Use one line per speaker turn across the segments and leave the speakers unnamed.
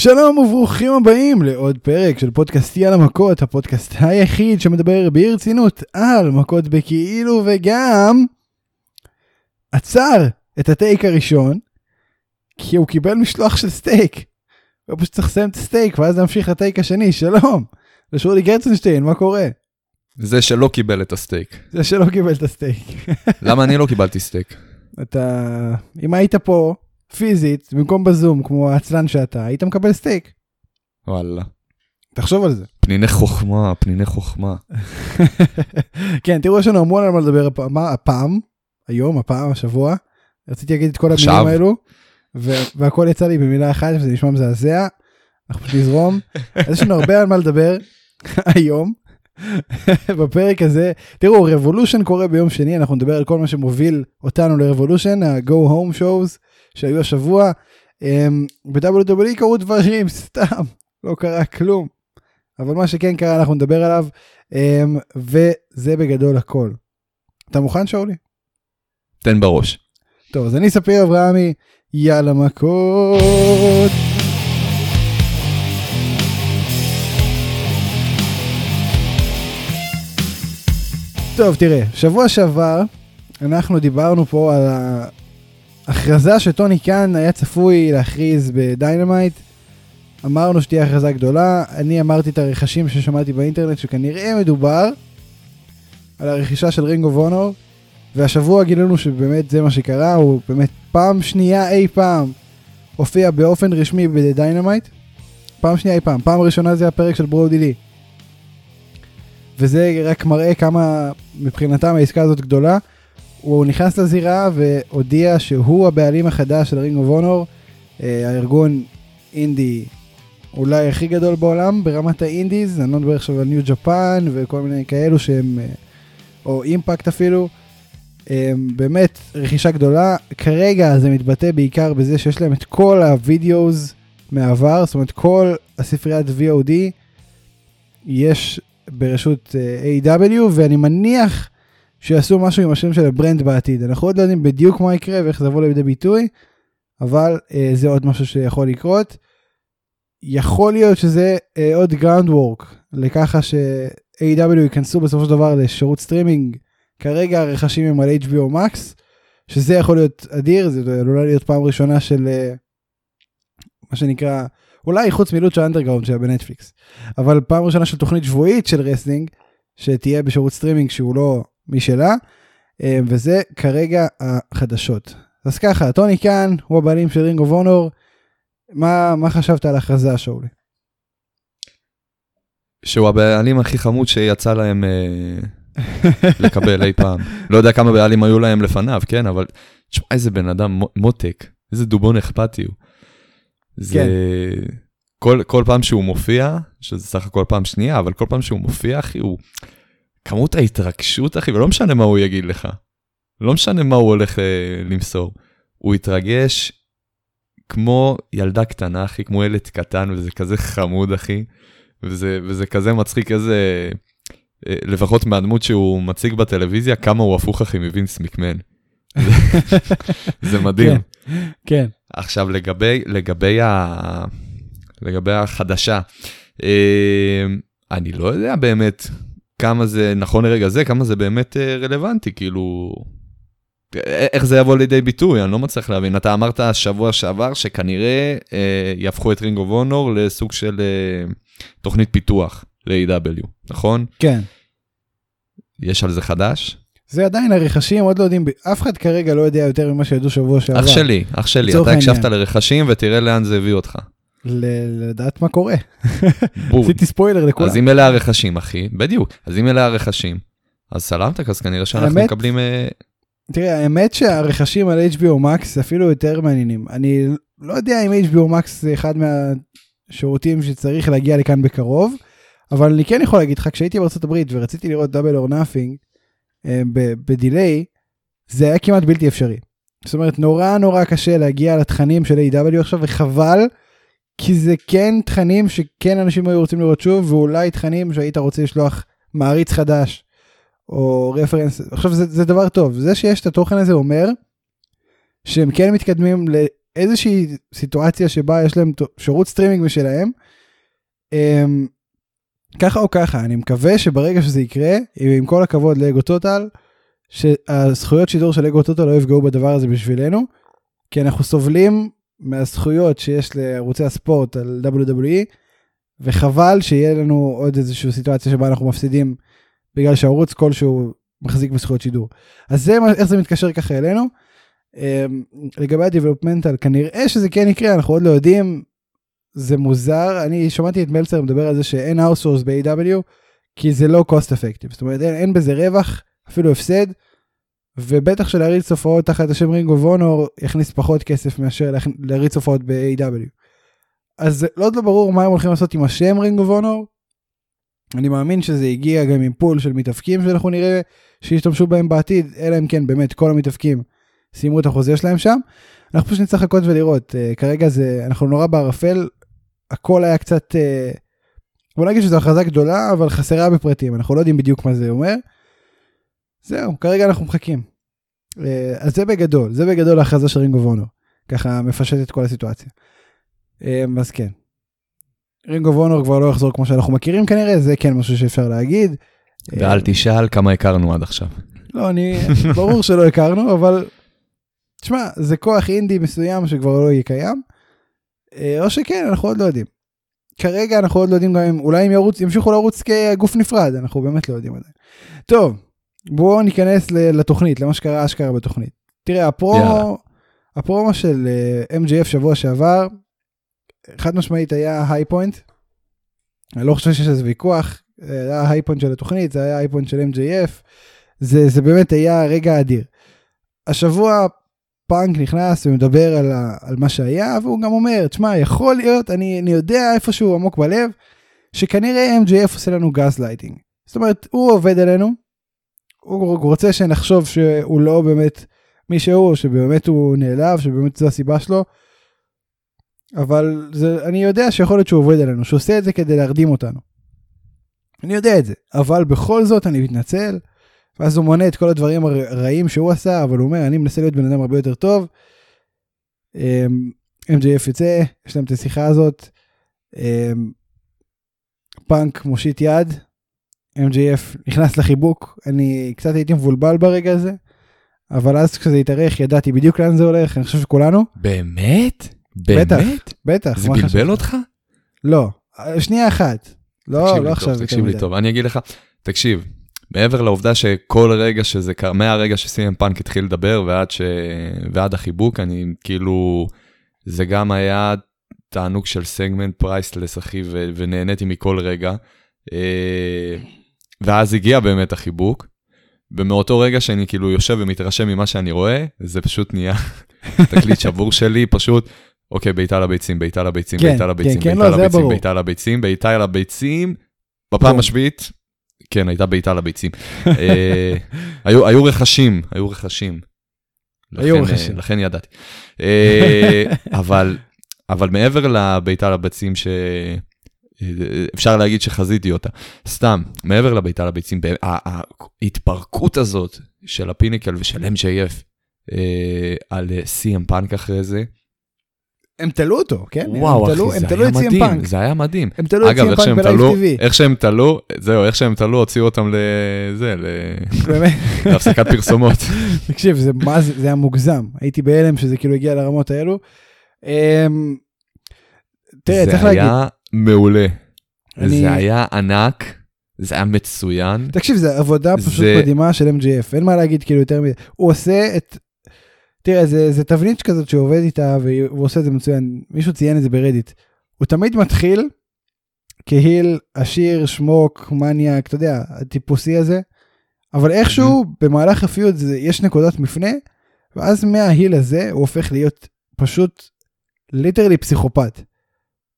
שלום וברוכים הבאים לעוד פרק של פודקאסטי על המכות, הפודקאסט היחיד שמדבר ברצינות על מכות בכאילו וגם עצר את הטייק הראשון כי הוא קיבל משלוח של סטייק. הוא פשוט צריך לסיים את הסטייק ואז להמשיך לטייק השני, שלום. לשולי גרצנשטיין, מה קורה?
זה שלא קיבל את הסטייק.
זה שלא קיבל את הסטייק.
למה אני לא קיבלתי סטייק?
אתה, אם היית פה פיזית במקום בזום כמו העצלן שאתה, היית מקבל סטייק.
וואלה.
תחשוב על זה.
פניני חוכמה, פניני חוכמה.
כן, תראו, יש לנו המון על מה לדבר הפעם, הפעם, היום, הפעם, השבוע. רציתי להגיד את כל
עכשיו.
המילים האלו, ו- והכל יצא לי במילה אחת, וזה נשמע מזעזע. אנחנו פשוט נזרום. אז יש לנו הרבה על מה לדבר היום. בפרק הזה, תראו, רבולושן קורה ביום שני, אנחנו נדבר על כל מה שמוביל אותנו לרבולושן, ה-go home shows שהיו השבוע. אמ, ב-WWE קרו דברים, סתם, לא קרה כלום. אבל מה שכן קרה אנחנו נדבר עליו, אמ, וזה בגדול הכל. אתה מוכן שאולי?
תן בראש.
טוב, אז אני ספיר אברהמי, יאללה מכות. טוב, תראה, שבוע שעבר אנחנו דיברנו פה על ההכרזה שטוני קאן היה צפוי להכריז ב Dynamite. אמרנו שתהיה הכרזה גדולה, אני אמרתי את הרחשים ששמעתי באינטרנט שכנראה מדובר על הרכישה של Ring of Honor, והשבוע גילינו שבאמת זה מה שקרה, הוא באמת פעם שנייה אי פעם הופיע באופן רשמי ב Dynamite. פעם שנייה אי פעם, פעם ראשונה זה הפרק של ברודי לי. וזה רק מראה כמה מבחינתם העסקה הזאת גדולה. הוא נכנס לזירה והודיע שהוא הבעלים החדש של Ring of Honor, הארגון אינדי אולי הכי גדול בעולם ברמת ה indies, אני לא מדבר עכשיו על New Japan וכל מיני כאלו שהם, אה, או Impact אפילו. אה, באמת רכישה גדולה, כרגע זה מתבטא בעיקר בזה שיש להם את כל ה videos מהעבר, זאת אומרת כל הספריית VOD יש ברשות אה, AEW ואני מניח שיעשו משהו עם השם של ה brand בעתיד. אנחנו עוד לא יודעים בדיוק מה יקרה ואיך זה יבוא לידי ביטוי, אבל אה, זה עוד משהו שיכול לקרות. יכול להיות שזה אה, עוד groundwork לככה ש-AEW ייכנסו בסופו של דבר לשירות סטרימינג. כרגע הרחשים הם על HBO Max, שזה יכול להיות אדיר, זה עלולה להיות פעם ראשונה של אה, מה שנקרא, אולי חוץ מ Lucha Underground שהיה בנטפליקס, אבל פעם ראשונה של תוכנית שבועית של wrestling, שתהיה בשירות סטרימינג שהוא לא משלה, אה, וזה כרגע החדשות. אז ככה, טוני קאן הוא הבעלים של Ring of Honor, מה, מה חשבת על ההכרזה שולי?
שהוא הבעלים הכי חמוד שיצא להם אה, לקבל אי פעם. לא יודע כמה בעלים היו להם לפניו, כן, אבל תשמע, איזה בן אדם מו- מותק, איזה דובון אכפתי הוא. זה...
כן.
כל, כל פעם שהוא מופיע, שזה סך הכל פעם שנייה, אבל כל פעם שהוא מופיע, אחי, הוא... כמות ההתרגשות, אחי, ולא משנה מה הוא יגיד לך. לא משנה מה הוא הולך אה, למסור. הוא התרגש כמו ילדה קטנה, אחי, כמו ילד קטן, וזה כזה חמוד, אחי. וזה, וזה כזה מצחיק, איזה... אה, לפחות מהדמות שהוא מציג בטלוויזיה, כמה הוא הפוך, אחי, מווינס מקמן. זה, מדהים.
כן, כן.
עכשיו לגבי, לגבי, ה... לגבי החדשה, אה, אני לא יודע באמת כמה זה, נכון לרגע זה, כמה זה באמת אה, רלוונטי, כאילו, א- איך זה יבוא לידי ביטוי, אני לא מצליח להבין. אתה אמרת שבוע שעבר שכנראה אה, יהפכו את רינגו וונור לסוג של אה, תוכנית פיתוח ל-AW, נכון?
כן.
יש על זה חדש?
זה עדיין הרכשים, עוד לא יודעים, אף אחד כרגע לא יודע יותר ממה שידעו שבוע שעבר.
אח שלי, אח שלי, אתה הקשבת. לרכשים ותראה לאן זה הביא אותך.
לדעת מה קורה. עשיתי ספוילר לכולם.
אז אם אלה הרכשים, אחי, בדיוק, אז אם אלה הרכשים, אז סלמתק, אז כנראה שאנחנו
האמת-
מקבלים... אה,
תראה, האמת שהרכשים על HBO Max אפילו יותר מעניינים. אני לא יודע אם HBO Max זה אחד מהשירותים שצריך להגיע לכאן בקרוב, אבל אני כן יכול להגיד לך, כשהייתי הברית ורציתי לראות Double or Nothing ב delay, זה היה כמעט בלתי אפשרי. זאת אומרת, נורא נורא קשה להגיע לתכנים של AEW עכשיו, וחבל, כי זה כן תכנים שכן אנשים היו רוצים לראות שוב, ואולי תכנים שהיית רוצה לשלוח מעריץ חדש, או רפרנס, עכשיו זה, זה דבר טוב, זה שיש את התוכן הזה אומר שהם כן מתקדמים איזושהי סיטואציה שבה יש להם שירות סטרימינג משלהם. אמ, ככה או ככה, אני מקווה שברגע שזה יקרה, עם כל הכבוד לאגו טוטל, שהזכויות שידור של אגו טוטל לא יפגעו בדבר הזה בשבילנו, כי אנחנו סובלים מהזכויות שיש לערוצי הספורט על WWE, וחבל שיהיה לנו עוד איזושהי סיטואציה שבה אנחנו מפסידים בגלל שערוץ כלשהו מחזיק בזכויות שידור. אז זה איך זה מתקשר ככה אלינו. אמ, לגבי ה-Developmental כנראה שזה כן יקרה אנחנו עוד לא יודעים זה מוזר אני שמעתי את מלצר מדבר על זה שאין אאוטסורס ב-AW כי זה לא cost effective זאת אומרת אין, אין בזה רווח אפילו הפסד. ובטח שלהריץ הופעות תחת השם Ring of Honor יכניס פחות כסף מאשר להריץ הופעות ב-AEW. אז לא לא ברור מה הם הולכים לעשות עם השם Ring of Honor. אני מאמין שזה הגיע גם עם pool של מתאבקים שאנחנו נראה שישתמשו בהם בעתיד אלא אם כן באמת כל המתאבקים סיימו את החוזה שלהם שם. אנחנו פשוט נצטרך לחכות ולראות uh, כרגע זה אנחנו נורא בערפל הכל היה קצת uh, בוא נגיד שזו הכרזה גדולה אבל חסרה בפרטים אנחנו לא יודעים בדיוק מה זה אומר. זהו כרגע אנחנו מחכים. Uh, אז זה בגדול זה בגדול ההכרזה של רינגו וונו ככה מפשט את כל הסיטואציה. Uh, אז כן. רינגו וונור כבר לא יחזור כמו שאנחנו מכירים כנראה זה כן משהו שאפשר להגיד.
ואל תשאל כמה הכרנו עד עכשיו.
לא אני ברור שלא הכרנו אבל תשמע, זה כוח אינדי מסוים שכבר לא יהיה קיים, אה, או שכן, אנחנו עוד לא יודעים. כרגע אנחנו עוד לא יודעים גם אם אולי הם ירוץ, ימשיכו לרוץ כגוף נפרד, אנחנו באמת לא יודעים עדיין. טוב, בואו ניכנס לתוכנית, למה שקרה אשכרה בתוכנית. תראה, הפרומו, הפרומו של אה, MGF שבוע שעבר, חד משמעית היה היי פוינט. אני לא חושב שיש איזה ויכוח, זה היה high point של התוכנית, זה היה high point של MJF, זה, זה באמת היה רגע אדיר. השבוע פאנק נכנס ומדבר על, ה, על מה שהיה והוא גם אומר תשמע יכול להיות אני, אני יודע איפשהו עמוק בלב שכנראה MJF עושה לנו גז לייטינג. זאת אומרת הוא עובד עלינו. הוא רוצה שנחשוב שהוא לא באמת מי שהוא שבאמת הוא נעלב שבאמת זו הסיבה שלו. אבל זה, אני יודע שיכול להיות שהוא עובד עלינו שהוא עושה את זה כדי להרדים אותנו. אני יודע את זה אבל בכל זאת אני מתנצל. ואז הוא מונה את כל הדברים הרעים שהוא עשה, אבל הוא אומר, אני מנסה להיות בן אדם הרבה יותר טוב. אמ, MJF יוצא, יש להם את השיחה הזאת. אמ, פאנק מושיט יד, MJF נכנס לחיבוק, אני קצת הייתי מבולבל ברגע הזה, אבל אז כשזה התארך ידעתי בדיוק לאן זה הולך, אני חושב שכולנו.
באמת? באמת?
בטח, בטח.
זה בלבל אותך?
לא, שנייה אחת. לא, לא עכשיו.
תקשיב לי טוב, אני אגיד לך, תקשיב, מעבר לעובדה שכל רגע שזה קרה, מהרגע שסי.אם פאנק התחיל לדבר ועד, ש... ועד החיבוק, אני כאילו, זה גם היה תענוג של סגמנט priceless, אחי, ו... ונהניתי מכל רגע. אה, ואז הגיע באמת החיבוק, ומאותו רגע שאני כאילו יושב ומתרשם ממה שאני רואה, זה פשוט נהיה תקליט שבור שלי, פשוט, אוקיי, בעיטה לביצים, בעיטה לביצים, בעיטה לביצים, בעיטה לביצים, בעיטה לביצים, בעיטה לביצים, בפעם השביעית, כן, הייתה בעיטה לביצים. אה, היו, רכשים, היו רכשים.
היו רכשים.
לכן ידעתי. אה, אבל, אבל מעבר לבעיטה לביצים שאפשר להגיד שחזיתי אותה, סתם, מעבר לביתה לביצים, ההתפרקות הזאת של הפיניקל ושל MJF אה, על CM פאנק אחרי זה,
הם תלו אותו, כן?
וואו,
הם
אחי, זה היה מדהים, זה היה מדהים.
הם תלו את סי.אם פאנק ב live TV.
איך שהם תלו, זהו, איך שהם תלו, הוציאו אותם לזה, להפסקת פרסומות.
תקשיב, זה מה זה, זה היה מוגזם. הייתי בהלם שזה כאילו הגיע לרמות האלו. אמ, תראה, צריך להגיד.
זה היה מעולה. זה היה ענק. זה היה מצוין.
תקשיב, זו עבודה פשוט מדהימה של MGF, אין מה להגיד כאילו יותר מזה. הוא עושה את תראה, זה, זה תבנית כזאת שהוא עובד איתה והוא עושה את זה מצוין, מישהו ציין את זה ברדיט. הוא תמיד מתחיל כהיל עשיר, שמוק, מניאק, אתה יודע, הטיפוסי הזה, אבל איכשהו במהלך הפיוט יש נקודות מפנה, ואז מההיל הזה הוא הופך להיות פשוט ליטרלי פסיכופת.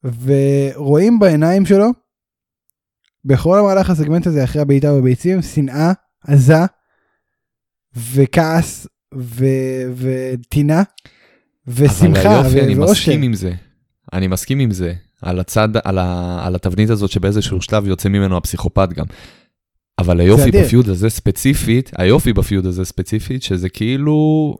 ורואים בעיניים שלו, בכל המהלך הסגמנט הזה אחרי הבעיטה בביצים, שנאה, עזה וכעס וטינה ושמחה
ואושר. אבל היופי, אני מסכים עם זה. אני מסכים עם זה. על הצד, על, ה, על התבנית הזאת שבאיזשהו שלב יוצא ממנו הפסיכופת גם. אבל היופי בפיוד הזה ספציפית, היופי בפיוד הזה ספציפית, שזה כאילו,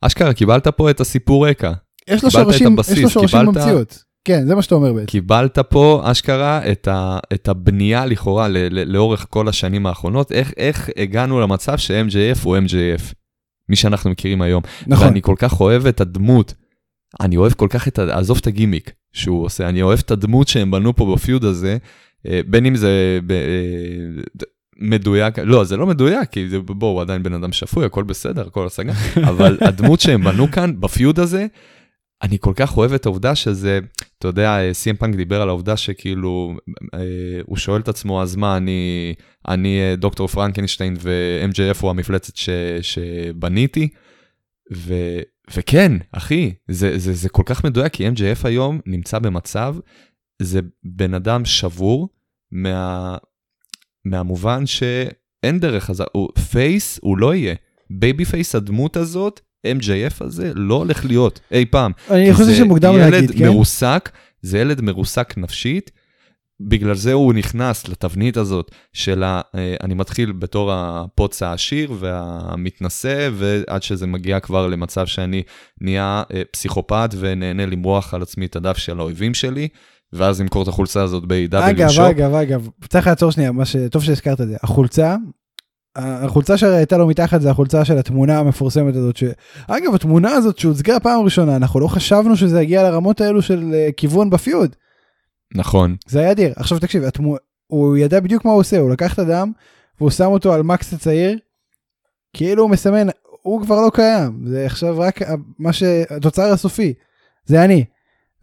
אשכרה קיבלת פה את הסיפור רקע.
יש לו שורשים,
הבסיס,
יש לו שורשים
קיבלת-
במציאות. כן, זה מה שאתה אומר בעצם.
קיבלת פה אשכרה את, ה, את הבנייה לכאורה ל, ל, לאורך כל השנים האחרונות, איך, איך הגענו למצב ש-MJF הוא MJF, מי שאנחנו מכירים היום.
נכון.
ואני כל כך אוהב את הדמות, אני אוהב כל כך את, עזוב את הגימיק שהוא עושה, אני אוהב את הדמות שהם בנו פה בפיוד הזה, אה, בין אם זה ב, אה, מדויק, לא, זה לא מדויק, כי זה, בוא, הוא עדיין בן אדם שפוי, הכל בסדר, הכל השגה, אבל הדמות שהם בנו כאן בפיוד הזה, אני כל כך אוהב את העובדה שזה, אתה יודע, סי.אם פאנק דיבר על העובדה שכאילו, אה, הוא שואל את עצמו, אז מה, אני, אני אה, דוקטור פרנקנשטיין ו-MJF הוא המפלצת ש, שבניתי, ו, וכן, אחי, זה, זה, זה כל כך מדויק, כי MJF היום נמצא במצב, זה בן אדם שבור מה, מהמובן שאין דרך חזרה, הוא פייס, הוא לא יהיה. babyface, הדמות הזאת, MJF הזה, לא הולך להיות אי פעם.
אני חושב
זה
שמוקדם להגיד,
ילד
כן?
מרוסק, זה ילד מרוסק נפשית, בגלל זה הוא נכנס לתבנית הזאת של ה... אה, אני מתחיל בתור הפוץ העשיר והמתנשא, ועד שזה מגיע כבר למצב שאני נהיה אה, פסיכופת ונהנה למרוח על עצמי את הדם של האויבים שלי, ואז למכור את החולצה הזאת
אגב,
shop.
אגב, אגב, צריך לעצור שנייה, מה ש... טוב שהזכרת את זה. החולצה, החולצה שהייתה לו מתחת זה החולצה של התמונה המפורסמת הזאת, ש... אגב, התמונה הזאת שהוצגה פעם ראשונה, אנחנו לא חשבנו שזה יגיע לרמות האלו של אה, כיוון בפיוד.
נכון.
זה היה אדיר. עכשיו תקשיב, התמו... הוא ידע בדיוק מה הוא עושה, הוא לקח את הדם, והוא שם אותו על מקס הצעיר, כאילו הוא מסמן, הוא כבר לא קיים, זה עכשיו רק מה ש... התוצר הסופי, זה אני.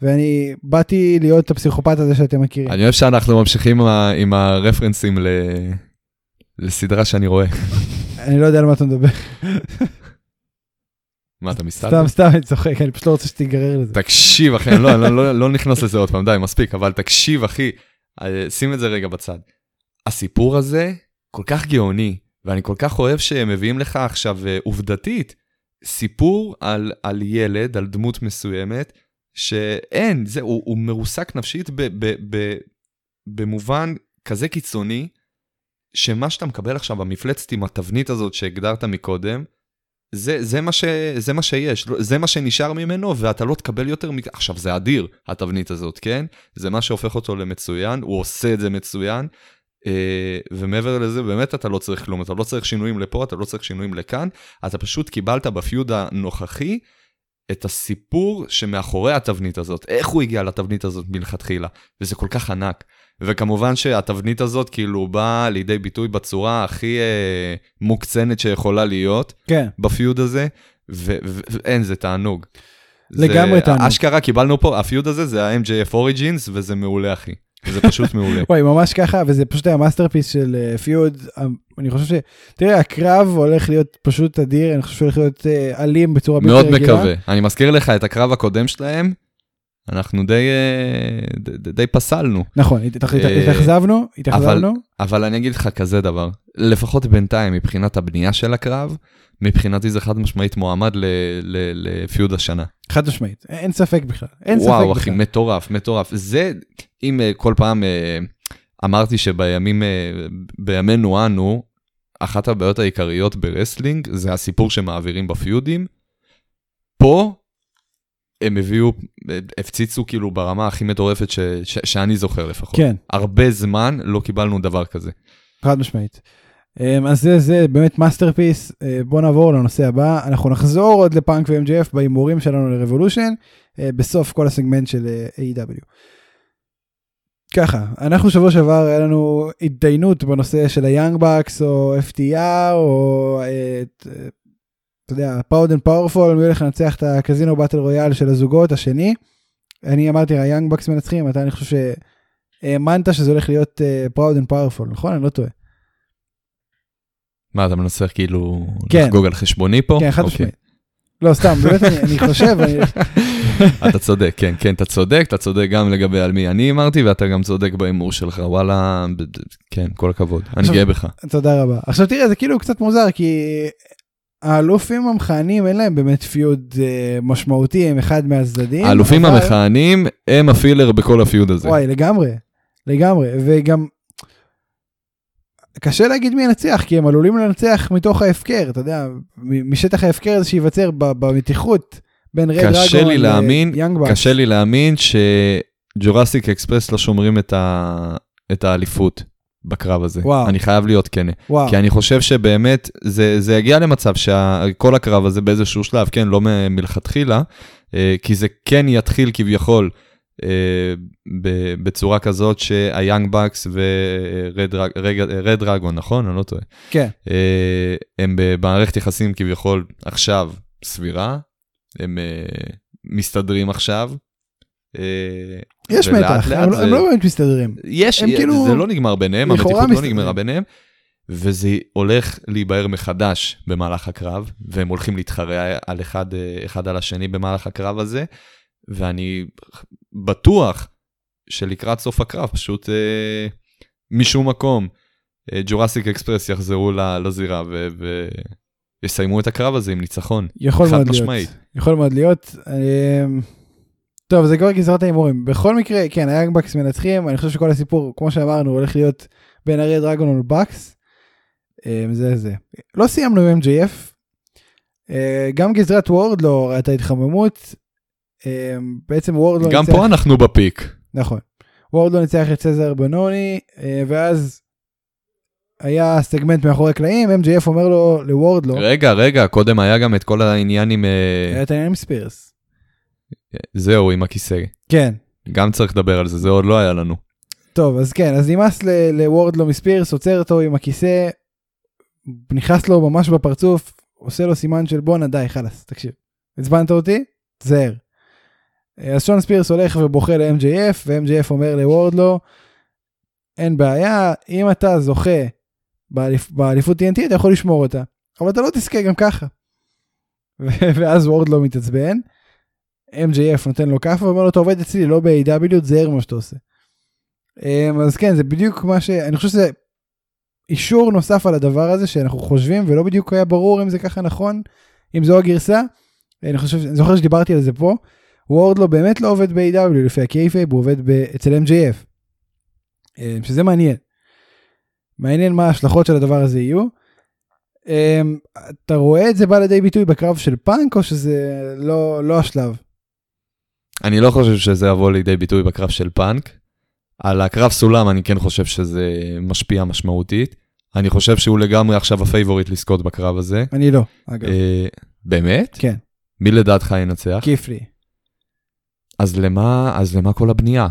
ואני באתי להיות הפסיכופת הזה שאתם מכירים.
אני אוהב שאנחנו ממשיכים עם ה- עם הרפרנסים ל... לסדרה שאני רואה.
אני לא יודע על מה אתה מדבר.
מה, אתה מסתלבט?
סתם סתם אני צוחק, אני פשוט לא רוצה שתיגרר לזה.
תקשיב אחי, אני לא, לא, לא, לא נכנס לזה עוד פעם, די, מספיק, אבל תקשיב אחי, אה, שים את זה רגע בצד. הסיפור הזה כל כך גאוני, ואני כל כך אוהב שהם מביאים לך עכשיו אה, עובדתית, סיפור על, על ילד, על דמות מסוימת, שאין, זה, הוא, הוא מרוסק נפשית ב, ב, ב, במובן כזה קיצוני, שמה שאתה מקבל עכשיו במפלצת עם התבנית הזאת שהגדרת מקודם, זה, זה, מה ש, זה מה שיש, לא- זה מה שנשאר ממנו, ואתה לא תקבל יותר מכ... עכשיו, זה אדיר, התבנית הזאת, כן? זה מה שהופך אותו למצוין, הוא עושה את זה מצוין, אה, ומעבר לזה, באמת אתה לא צריך כלום, אתה לא צריך שינויים לפה, אתה לא צריך שינויים לכאן, אתה פשוט קיבלת ב feud הנוכחי את הסיפור שמאחורי התבנית הזאת, איך הוא הגיע לתבנית הזאת מלכתחילה, וזה כל כך ענק. וכמובן שהתבנית הזאת כאילו באה לידי ביטוי בצורה הכי אה, מוקצנת שיכולה להיות,
כן,
ב feud הזה, ואין, זה תענוג.
לגמרי
זה,
תענוג.
אשכרה קיבלנו פה, ה feud הזה זה ה-MJF Origins, וזה מעולה, אחי. זה פשוט מעולה.
וואי ממש ככה וזה פשוט היה masterpiece של feud אה, אני חושב ש... תראה הקרב הולך להיות פשוט אדיר אני חושב שהוא הולך להיות אה, אלים בצורה בלתי
מאוד
רגילה.
מקווה. אני מזכיר לך את הקרב הקודם שלהם, אנחנו די, אה, די, די פסלנו.
נכון
אה,
התאכזבנו התאכזבנו
אבל אני אגיד לך כזה דבר, לפחות בינתיים מבחינת הבנייה של הקרב, מבחינתי זה חד משמעית מועמד לפיוד השנה.
חד משמעית אין ספק בכלל אין ספק
וואו, אחי,
בכלל.
מטורף, מטורף. זה, אם אה, כל פעם אמרתי שבימים, בימינו אנו, אחת הבעיות העיקריות ב wrestling זה הסיפור שמעבירים בפיודים. פה הם הביאו, אה, הפציצו כאילו ברמה הכי מטורפת ש, ש, שאני זוכר לפחות.
כן
הרבה זמן לא קיבלנו דבר כזה.
חד משמעית. אמ, אז זה זה באמת masterpiece בוא נעבור לנושא הבא אנחנו נחזור עוד לפאנק ו-MJF בהימורים שלנו לרבולושן אה, בסוף כל הסגמנט של אה, A.E.W. ככה אנחנו שבוע שעבר היה לנו התדיינות בנושא של היאנג בקס או FTR או אה, את, אה, אתה יודע פראוד אנד פאורפול מי הולך לנצח את ה Casino Battle Royale של הזוגות השני. אני אמרתי היאנג בקס מנצחים אתה אני חושב שהאמנת שזה הולך להיות פראוד אנד פאורפול נכון אני לא טועה.
מה, אתה מנסה כאילו
כן.
לחגוג על חשבוני פה?
כן, חד
אוקיי.
משמעית. לא, סתם, באמת, אני, אני חושב, אני,
אתה צודק, כן, כן, אתה צודק, אתה צודק גם לגבי על מי אני אמרתי, ואתה גם צודק בהימור שלך, וואלה, כן, כל הכבוד, אני גאה בך.
תודה רבה. עכשיו תראה, זה כאילו קצת מוזר, כי האלופים המכהנים אין להם באמת פיוד אה, משמעותי, הם אחד מהצדדים.
האלופים
אבל-
המכהנים הם הפילר בכל הפיוד הזה.
וואי, לגמרי, לגמרי, וגם... קשה להגיד מי ינצח, כי הם עלולים לנצח מתוך ההפקר, אתה יודע, משטח ההפקר הזה שייווצר במתיחות בין רד דרגון ליאנג בקס.
קשה לי להאמין שג'ורסיק אקספרס לא שומרים את, ה... את האליפות בקרב הזה.
וואו.
אני חייב להיות כן.
וואו.
כי אני חושב שבאמת זה, זה יגיע למצב שכל הקרב הזה באיזשהו שלב, כן, לא מלכתחילה, אה, כי זה כן יתחיל כביכול אה, בצורה כזאת שהיאנג בקס ורד דרגון, נכון? אני לא טועה.
כן.
אה, הם במערכת יחסים כביכול עכשיו סבירה, הם מסתדרים עכשיו. אה,
יש מתח, הם לא-
זה-
הם לא באמת מסתדרים.
יש,
הם כאילו-
זה לא נגמר ביניהם, המתיחות לא
מסתדרים.
נגמרה ביניהם, וזה הולך להיבהר מחדש במהלך הקרב, והם הולכים להתחרע על אחד, אה, אחד על השני במהלך הקרב הזה, ואני בטוח שלקראת סוף הקרב, פשוט אה, משום מקום, אה, ג'ורסיק אקספרס יחזרו לזירה ו- ויסיימו את הקרב הזה עם ניצחון.
יכול מאוד להיות.
משמעית.
יכול מאוד להיות. אמ, טוב, זה כבר גזרת ההימורים. בכל מקרה, כן, היאנג בקס מנצחים, אני חושב שכל הסיפור, כמו שאמרנו, הולך להיות בין רד דרגון לבקס. אמ, זה זה. לא סיימנו עם MJF. אה, גם גזרת וורדלו ראתה התחממות. אמ, בעצם וורדלו
גם
ניצח.
פה אנחנו ב peak.
נכון. וורד לא ניצח את סזר בנוני, אה, ואז היה סגמנט מאחורי הקלעים, MJF אומר לו לוורד לא.
רגע, רגע, קודם היה גם את כל העניין עם... אה,
היה את העניין עם ספירס.
זהו, עם הכיסא.
כן.
גם צריך לדבר על זה, זה עוד לא היה לנו.
טוב, אז כן, אז נמאס לוורדלו מספירס, עוצר אותו עם הכיסא, נכנס לו ממש בפרצוף, עושה לו סימן של בואנה די, חלאס, תקשיב. עצבנת אותי? תזהר. אז שון ספירס הולך ובוכה ל-MJF, ו-MJF אומר לוורדלו, אין בעיה, אם אתה זוכה באליפ, באליפות TNT, אתה יכול לשמור אותה, אבל אתה לא תזכה גם ככה. ואז וורדלו מתעצבן, MJF נותן לו כאפה ואומר לו, אתה עובד אצלי, לא ב-AW, תזהר מה שאתה עושה. אמ, אז כן זה בדיוק מה שאני חושב שזה אישור נוסף על הדבר הזה שאנחנו חושבים ולא בדיוק היה ברור אם זה ככה נכון אם זו הגרסה. אני חושב אני זוכר שדיברתי על זה פה. וורדלו באמת לא עובד ב-AEW לפי ה kayfabe הוא עובד ב- אצל MJF. אמ, שזה מעניין. מעניין מה ההשלכות של הדבר הזה יהיו. אמ, אתה רואה את זה בא לידי ביטוי בקרב של פאנק או שזה לא לא השלב.
אני לא חושב שזה יבוא לידי ביטוי בקרב של פאנק. על הקרב סולם אני כן חושב שזה משפיע משמעותית. אני חושב שהוא לגמרי עכשיו ה favorite לזכות בקרב הזה.
אני לא אגב.
אה, באמת?
כן
מי לדעתך ינצח?
קית' לי.
אז למה, אז למה כל הבנייה?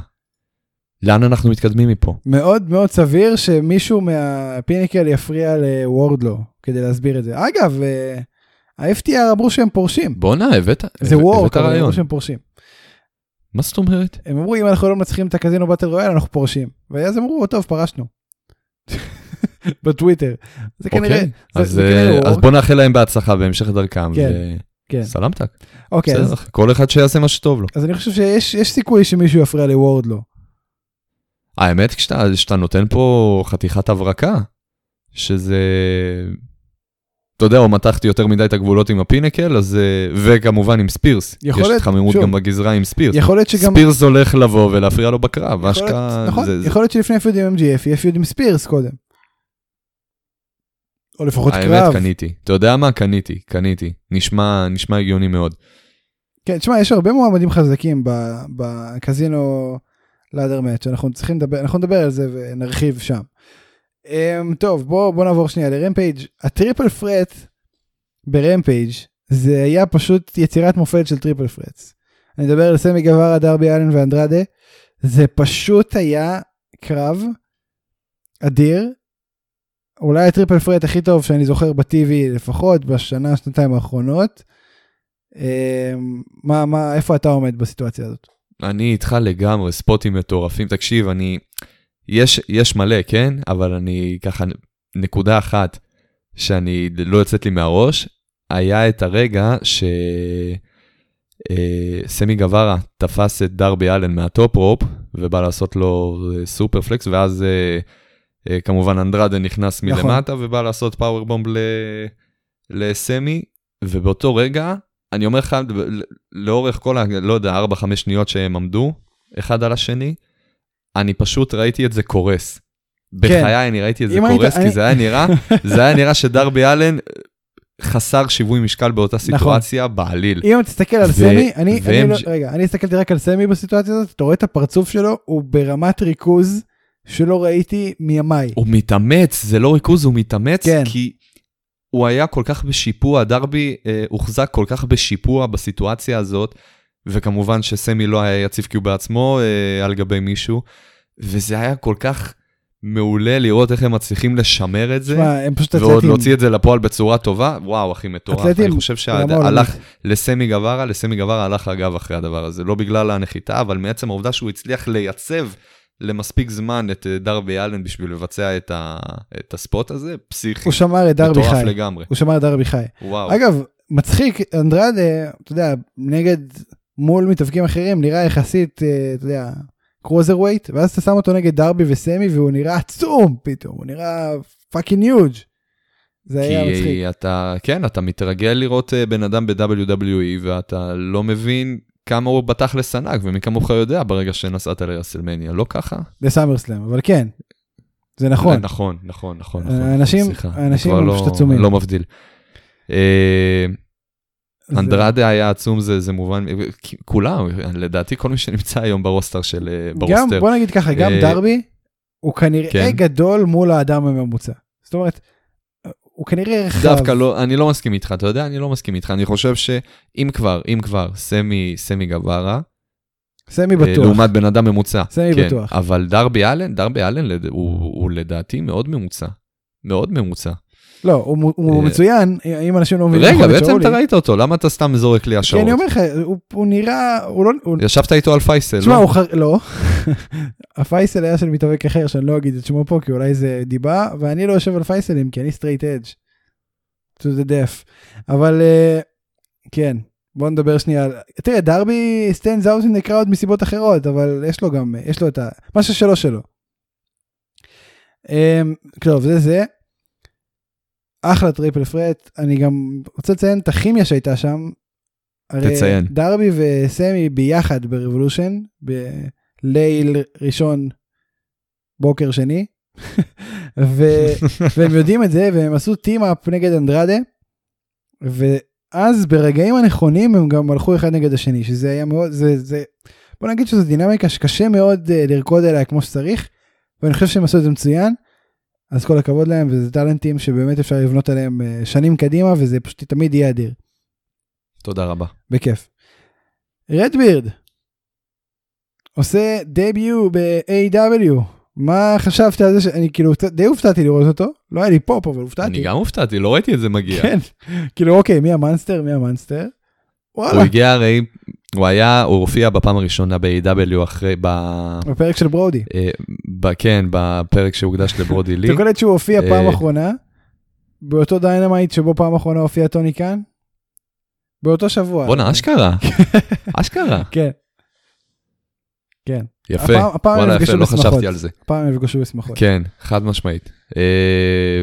לאן אנחנו מתקדמים מפה?
מאוד מאוד סביר שמישהו מהפיניקל יפריע לוורדלו כדי להסביר את זה. אגב, אה, ה-FTR אמרו שהם פורשים.
בואנה, הבאת,
זה
הבאת
אבל הם
רעיון.
אמרו שהם פורשים.
מה זאת אומרת?
הם אמרו אם אנחנו לא מנצחים את ה Casino Battle Royale אנחנו פורשים. ואז אמרו טוב פרשנו. בטוויטר. זה כנראה,
אוקיי, אז, אה,
כנראה
אז. בוא נאחל להם בהצלחה בהמשך דרכם.
כן, כן.
סלמתק.
אוקיי, אז-
בסדר, כל אחד שיעשה מה שטוב לו.
אז אני חושב שיש יש סיכוי שמישהו יפריע לוורדלו.
האמת, כשאתה, כשאתה נותן פה חתיכת הברקה, שזה... אתה יודע, או מתחתי יותר מדי את הגבולות עם הפינקל, אז... אה, וכמובן עם ספירס. יש התחממות. גם בגזרה עם ספירס.
יכול להיות שגם...
ספירס הולך לבוא ולהפריע לו בקרב, אשכרה...
נכון,
זה-
יכול להיות שלפני feud עם MJF יהיה feud עם ספירס קודם. או לפחות
האמת,
קרב.
קניתי. אתה יודע מה? קניתי, קניתי. נשמע, נשמע הגיוני מאוד.
כן, תשמע, יש הרבה מועמדים חזקים ב Casino Ladder Match, אנחנו צריכים לדבר, אנחנו נדבר על זה ונרחיב שם. Um, טוב, בוא, בוא נעבור שנייה ל Rampage. ה triple threat ב Rampage זה היה פשוט יצירת מופת של triple threats. אני מדבר על סמי גווארה, דרבי אלן ואנדרדה. זה פשוט היה קרב אדיר. אולי הטריפל פרט הכי טוב שאני זוכר בטיווי לפחות בשנה, שנתיים האחרונות. אמ, מה, מה, איפה אתה עומד בסיטואציה הזאת?
אני איתך לגמרי, ספוטים מטורפים. תקשיב, אני... יש, יש מלא, כן? אבל אני ככה, נקודה אחת שאני לא יוצאת לי מהראש, היה את הרגע ש... אה, גווארה תפס את דרבי אלן מה top rope ובא לעשות לו אה, superplex ואז אה, כמובן אנדרדה נכנס
נכון.
מלמטה ובא לעשות powerbomb ל... לסמי ובאותו רגע אני אומר לך לאורך כל ה... לא יודע 4-5 שניות שהם עמדו אחד על השני אני פשוט ראיתי את זה קורס. בחיי אני ראיתי את זה
אם היית-
קורס כי
אני-
זה היה נראה זה היה נראה שדרבי אלן חסר שיווי משקל באותה סיטואציה בעליל.
אם תסתכל על
ו-
סמי, אני, אני
והם
לא,
ש-
רגע, אני הסתכלתי רק על סמי בסיטואציה הזאת, אתה רואה את הפרצוף שלו, הוא ברמת ריכוז שלא ראיתי מימיי.
הוא מתאמץ, זה לא ריכוז, הוא מתאמץ,
כן.
כי הוא היה כל כך בשיפוע, דרבי אה, הוחזק כל כך בשיפוע בסיטואציה הזאת, וכמובן שסמי לא היה יציב כי הוא בעצמו אה, על גבי מישהו, וזה היה כל כך מעולה לראות איך הם מצליחים לשמר את זה,
פשוט
ועוד. להוציא את זה לפועל בצורה טובה, וואו, אחי, מטורף.
אתלטים
אני חושב שהלך. לסמי גווארה, לסמי גווארה הלך הגב אחרי הדבר הזה, לא בגלל הנחיתה, אבל מעצם העובדה שהוא הצליח לייצב למספיק זמן את אה, דרבי אלן בשביל לבצע את, ה, את הספוט הזה, פסיכי,
הוא שמר את דרבי
מטורף
חי.
לגמרי.
הוא שמר את דרבי חי.
וואו.
אגב, מצחיק, אנדרדה, אתה יודע, נגד, מול מתאבקים אחרים, נראה יחסית, אה, אתה יודע, קרוזר ווייט, ואז אתה שם אותו נגד דרבי וסמי, והוא נראה עצום פתאום, הוא נראה fucking huge. זה היה מצחיק.
כי אתה, כן, אתה מתרגל לראות אה, בן אדם ב-WWE ואתה לא מבין כמה הוא בתכלס ענק, ומי כמוך יודע ברגע שנסעת לרסלמניה, לא ככה?
בסאמרסלאם, אבל כן, זה נכון.
אה, נכון, נכון, נכון. נכון.
האנשים
כבר
הם
לא-
פשוט עצומים.
לא מבדיל. אנדרדה היה עצום, זה, זה מובן, כולם, לדעתי כל מי שנמצא היום ב roster של, אה,
גם,
ב roster.
בוא נגיד ככה, גם
אה,
דרבי, הוא כנראה
כן.
גדול מול האדם הממוצע. זאת אומרת, הוא כנראה רחב.
דווקא לא, אני לא מסכים איתך, אתה יודע, אני לא מסכים איתך, אני חושב שאם כבר, אם כבר, סמי, סמי גווארה,
סמי
אה,
בטוח.
לעומת בן אדם ממוצע.
סמי
כן,
בטוח.
אבל דרבי אלן, דרבי אלן הוא, הוא לדעתי מאוד ממוצע. מאוד ממוצע.
לא, הוא, הוא
אה,
מצוין, אם אנשים לא מבינים.
רגע, בעצם אתה ראית אותו, למה אתה סתם זורק לי
כי
השערות?
אני אומר לך, הוא, הוא נראה, הוא לא, הוא,
ישבת איתו על פייסל,
תשמע,
לא?
הוא חר... לא. הפייסל היה של מתאבק אחר שאני לא אגיד את שמו פה כי אולי זה דיבה ואני לא יושב על פייסלים כי אני straight edge. to the death. אבל אה, כן בוא נדבר שנייה על תראה דרבי stands out in the crowd מסיבות אחרות אבל יש לו גם יש לו את ה... מה ששלו שלו. אמ, טוב זה זה. אחלה triple threat אני גם רוצה לציין את הכימיה שהייתה שם.
תציין.
דרבי וסמי ביחד ברבולושן בליל ראשון בוקר שני ו... והם יודעים את זה והם עשו טים-אפ נגד אנדרדה ואז ברגעים הנכונים הם גם הלכו אחד נגד השני שזה היה מאוד זה זה בוא נגיד שזו דינמיקה שקשה מאוד uh, לרקוד עליה כמו שצריך ואני חושב שהם עשו את זה מצוין אז כל הכבוד להם וזה טאלנטים שבאמת אפשר לבנות עליהם uh, שנים קדימה וזה פשוט תמיד יהיה אדיר
תודה רבה.
בכיף. רדבירד עושה debut ב-AEW מה חשבת על זה שאני כאילו די הופתעתי לראות אותו לא היה לי פופ אבל הופתעתי.
אני גם הופתעתי, לא ראיתי את זה מגיע.
כן כאילו אוקיי מי ה monster מי ה monster. וואלה
הוא הגיע הרי, הוא היה, הוא הופיע בפעם הראשונה ב-AEW אחרי, ב...
בפרק של ברודי.
אה, ב- כן, בפרק שהוקדש לברודי לי.
אתה קולט שהוא הופיע פעם
אה.
אחרונה באותו Dynamite שבו פעם אחרונה הופיע טוני קאן. באותו שבוע.
בואנה, אשכרה. אשכרה.
כן. כן.
יפה.
הפעם- הפעם
וואלה, יפה, לא
בשמחות.
חשבתי על זה.
פעם הם נפגשו בשמחות.
כן, חד משמעית. אה,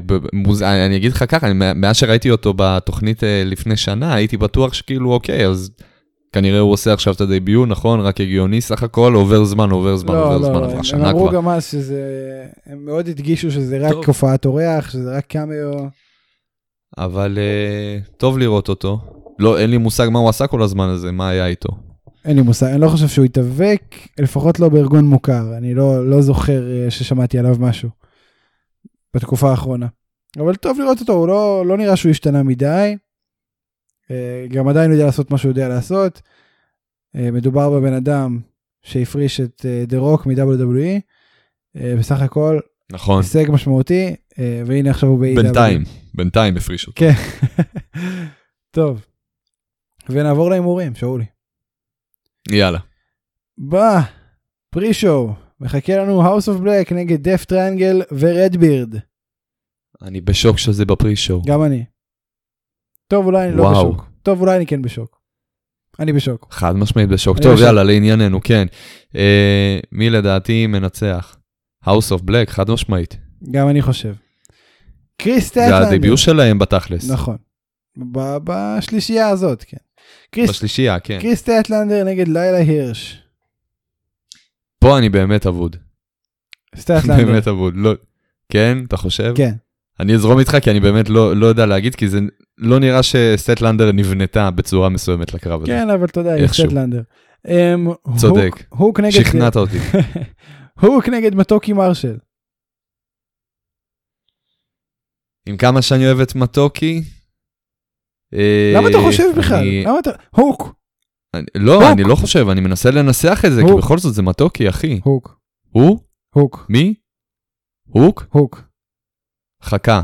ב- ב- מוז- אני אגיד לך ככה, מאז שראיתי אותו בתוכנית אה, לפני שנה, הייתי בטוח שכאילו, אוקיי, אז כנראה הוא עושה עכשיו את ה debut, נכון? רק הגיוני סך הכל, עובר זמן, עובר זמן,
לא,
עובר
לא,
זמן,
לא,
עברה
הם
שנה
אמרו
כבר.
גם אז שזה, הם מאוד הדגישו שזה רק. הופעת אורח, שזה רק קאמיו.
אבל אה, טוב לראות אותו. לא, אין לי מושג מה הוא עשה כל הזמן הזה, מה היה איתו.
אין לי מושג, אני לא חושב שהוא התאבק, לפחות לא בארגון מוכר, אני לא, לא זוכר אה, ששמעתי עליו משהו בתקופה האחרונה. אבל טוב לראות אותו, הוא לא, לא נראה שהוא השתנה מדי, גם עדיין יודע לעשות מה שהוא יודע לעשות. אה, מדובר בבן אדם שהפריש את דה רוק מ-WWE, אה, בסך הכל
נכון,
הישג משמעותי, אה, והנה עכשיו הוא ב-AEW.
בינתיים, בינתיים הפריש אותו.
כן. טוב. ונעבור להימורים, שאולי.
יאללה.
בא, pre-show, מחכה לנו House of Black נגד Death Triangle ורדבירד.
אני בשוק שזה ב pre-show.
גם אני. טוב, אולי אני לא
וואו.
בשוק. טוב, אולי אני כן בשוק. אני בשוק.
חד משמעית בשוק. טוב,
בשוק.
יאללה, לענייננו, כן. אה, מי לדעתי מנצח? House of Black, חד משמעית.
גם אני חושב. קריס
זה
טטלנדר.
הדביוט שלהם בתכלס.
נכון. ב- בשלישייה הזאת, כן. קריס,
בשלישייה, כן.
קריס טטלנדר נגד לילה הירש.
פה אני באמת אבוד.
סטטלנדר.
באמת אבוד. לא... כן, אתה חושב?
כן.
אני אזרום איתך כי אני באמת לא, לא יודע להגיד, כי זה לא נראה שסטלנדר נבנתה בצורה מסוימת לקרב הזה.
כן, אבל אתה יודע, יש. סטלנדר. אמ,
צודק. שכנעת אותי.
הוק נגד מתוקי מרשל.
עם כמה שאני אוהב את מתוקי. אה,
למה אתה חושב בכלל?
אני-
למה אתה... הוק.
אני- לא,
הוק.
אני לא חושב, אני מנסה לנסח את זה, כי
הוק.
בכל זאת זה מתוקי, אחי.
הוק.
הוא?
הוק.
מי? הוק?
הוק.
חכה.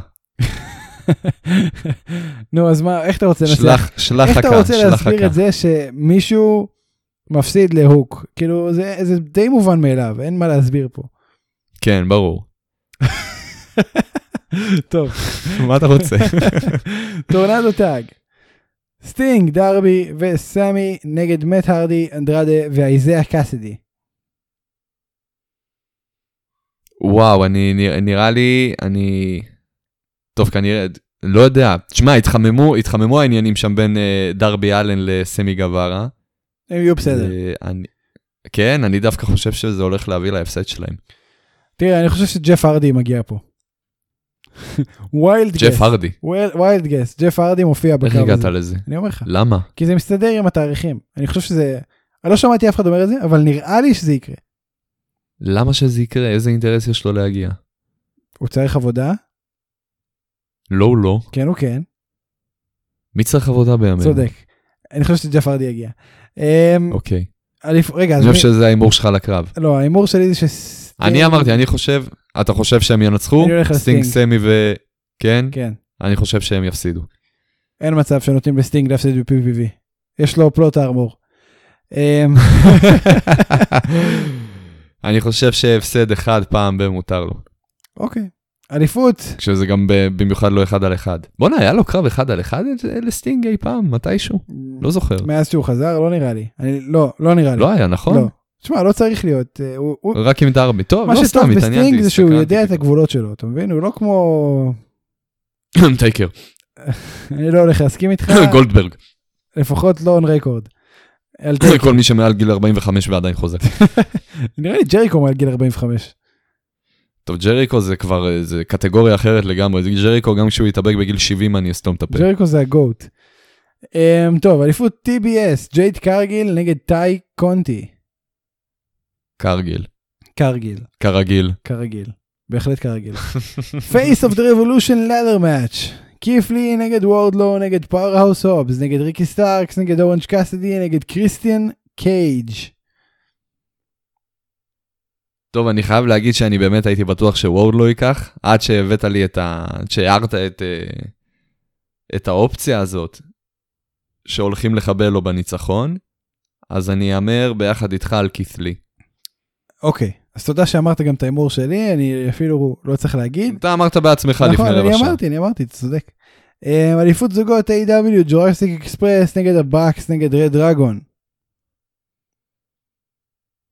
נו, אז מה, איך אתה רוצה לנסח?
שלח, שלח
איך אתה
חכה,
רוצה להסביר
חכה.
את זה שמישהו מפסיד להוק? כאילו, זה, זה די מובן מאליו, אין מה להסביר פה.
כן, ברור.
טוב,
מה אתה רוצה?
Tornado tag. סטינג, דרבי וסמי נגד מת הרדי, אנדרדה ואיזאה קאסידי.
וואו, אני, נראה לי, אני... טוב, כנראה, לא יודע. תשמע, התחממו, התחממו העניינים שם בין אה, דרבי אלן לסמי גווארה.
הם יהיו בסדר.
ואני- כן, אני דווקא חושב שזה הולך להביא להפסד שלהם.
תראה, אני חושב שג'ף הרדי מגיע פה. Wild guess.
ג'ף הרדי,
wild guess, ג'ף הרדי מופיע
איך
בקרב
הגעת
הזה.
לזה?
אני אומר לך,
למה?
כי זה מסתדר עם התאריכים. אני חושב שזה... אני לא שמעתי אף אחד אומר את זה, אבל נראה לי שזה יקרה.
למה שזה יקרה? איזה אינטרס יש לו להגיע?
הוא צריך עבודה?
לא, הוא לא.
כן, הוא כן.
מי צריך עבודה בימינו?
צודק. אני חושב שג'ף הרדי יגיע. אמ,
אוקיי.
רגע,
אני. חושב שזה ההימור שלך לקרב.
לא, ההימור שלי זה ש...
אני אמרתי, אני חושב, אתה חושב שהם ינצחו?
אני הולך על
סטינג,
סטינג.
סמי ו... כן?
כן.
אני חושב שהם יפסידו.
אין מצב שנותנים לסטינג להפסיד ב-PPV. יש לו plot armor. אמ,
אני חושב שהפסד אחד פעם במותר לו.
אוקיי. אליפות,
כשזה גם במיוחד לא אחד על אחד. בואנה, היה לו קרב אחד על אחד לסטינג אי פעם, מתישהו? לא זוכר.
מאז שהוא חזר, לא נראה לי. אני, לא, לא נראה לי.
לא היה, נכון?
לא. תשמע, לא צריך להיות. אה, הוא, הוא,
רק עם דרבי. טוב,
מה
לא
שטוב
סתם, התעניינתי.
בסטינג זה שהוא יודע את. הגבולות שלו, אתה מבין? הוא לא כמו...
טייקר,
אני לא הולך להסכים איתך,
גולדברג.
לפחות לא און רקורד.
כל מי שמעל גיל 45 ועדיין חוזר.
נראה לי ג'ריקו מעל גיל 45.
טוב, ג'ריקו זה כבר, אה, זה קטגוריה אחרת לגמרי. ג'ריקו, גם כשהוא יתאבק בגיל 70, אני אסתום את הפה.
ג'ריקו זה הגוט. Um, טוב, אליפות TBS, ג'ייד קרגיל נגד טאי קונטי.
קרגיל.
קרגיל,
כרגיל.
כרגיל. בהחלט כרגיל. Face of the Revolution ladder match. קית' לי נגד וורדלו, נגד פאוורהאוס הובס, נגד ריקי סטארקס, נגד אורנג' קאסידי, נגד קריסטיאן קייג'.
טוב, אני חייב להגיד שאני באמת הייתי בטוח שוורד לא ייקח, עד שהבאת לי את ה... עד שהערת את, אה, את האופציה הזאת, שהולכים לחבל לו בניצחון, אז אני אהמר ביחד איתך על קית' לי.
אוקיי, אז תודה שאמרת גם את ההימור שלי, אני אפילו לא צריך להגיד.
אתה אמרת בעצמך לפני
נכון, אני רבע
שעה.
אמרתי, אני אמרתי, אתה צודק. Um, אליפות זוגות AEW ג'ורסיק אקספרס נגד הבאקס נגד רד דרגון.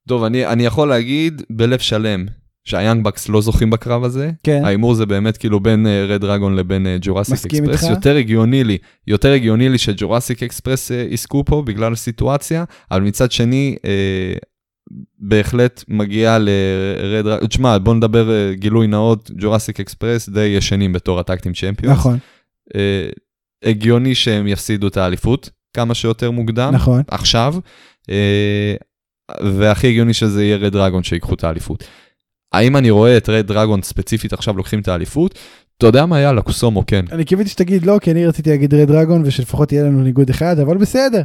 טוב, אני, אני יכול להגיד בלב שלם שהיאנג באקס לא זוכים בקרב הזה.
כן,
ההימור זה באמת כאילו בין רד דרגון לבין ג'ורסיק
מסכים
אקספרס.
איתך.
יותר הגיוני לי, יותר הגיוני לי שג'ורסיק אקספרס אה, יזכו פה בגלל הסיטואציה, אבל מצד שני, אה, בהחלט מגיע לרד דרגון. תשמע, בוא נדבר אה, גילוי נאות, ג'ורסיק אקספרס די ישנים בתור ה tag team champions.
נכון,
אה, הגיוני שהם יפסידו את האליפות כמה שיותר מוקדם.
נכון.
עכשיו, אה, והכי הגיוני שזה יהיה רד דרגון שיקחו את האליפות. האם אני רואה את רד דרגון ספציפית עכשיו לוקחים את האליפות? אתה יודע מה, יאללה, כוסומו, כן.
אני קיוויתי שתגיד לא, כי אני רציתי להגיד רד דרגון ושלפחות יהיה לנו ניגוד אחד, אבל בסדר.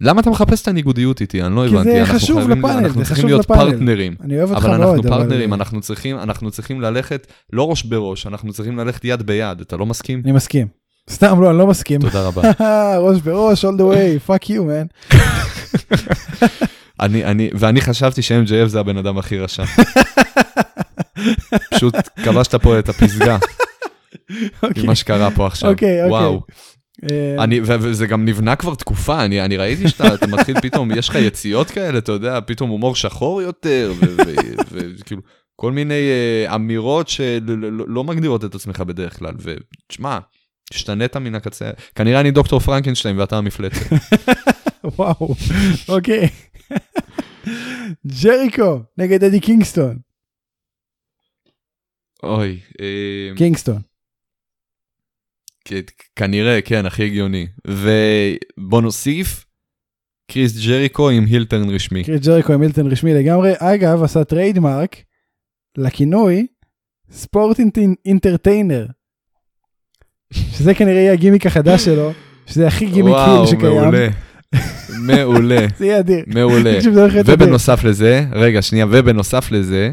למה אתה מחפש את הניגודיות איתי? אני לא
כי
הבנתי.
זה
אנחנו
חשוב
חייבים-
לפאנל,
אנחנו
זה
צריכים
חשוב
להיות
לפאנל.
פרטנרים.
אני אוהב אותך
אבל
מאוד,
אנחנו פרטנרים,
אבל-
אנחנו צריכים, אנחנו צריכים ללכת לא ראש בראש, אנחנו צריכים ללכת יד ביד, אתה לא מסכים?
אני מסכים. סתם לא, אני לא מסכים.
תודה רבה.
ראש בראש, all the way, fuck you man.
אני, אני, ואני חשבתי ש-MJF זה הבן אדם הכי רשע. פשוט כבשת פה את הפסגה
אוקיי.
עם מה שקרה פה עכשיו.
אוקיי, אוקיי.
וואו.
אה,
אני, וזה גם נבנה כבר תקופה, אני, אני ראיתי שאתה אתה מתחיל פתאום, יש לך יציאות כאלה, אתה יודע, פתאום הומור שחור יותר, וכאילו, כל מיני uh, אמירות שלא לא, לא מגדירות את עצמך בדרך כלל, ותשמע, השתנית מן הקצה, כנראה אני דוקטור פרנקנשטיין ואתה המפלצת.
וואו, אוקיי. ג'ריקו נגד אדי קינגסטון.
אוי, אה,
קינגסטון.
כנראה, כן, הכי הגיוני. ובוא נוסיף, קריס ג'ריקו עם heel turn רשמי.
קריס ג'ריקו עם heel turn רשמי לגמרי. אגב, עשה trademark לכינוי sports entertainer. שזה כנראה יהיה הגימיק החדש שלו, שזה הכי גימיק שקיים, וואו.
מעולה. מעולה,
זה יהיה אדיר.
מעולה. ובנוסף לזה, רגע, שנייה, ובנוסף לזה,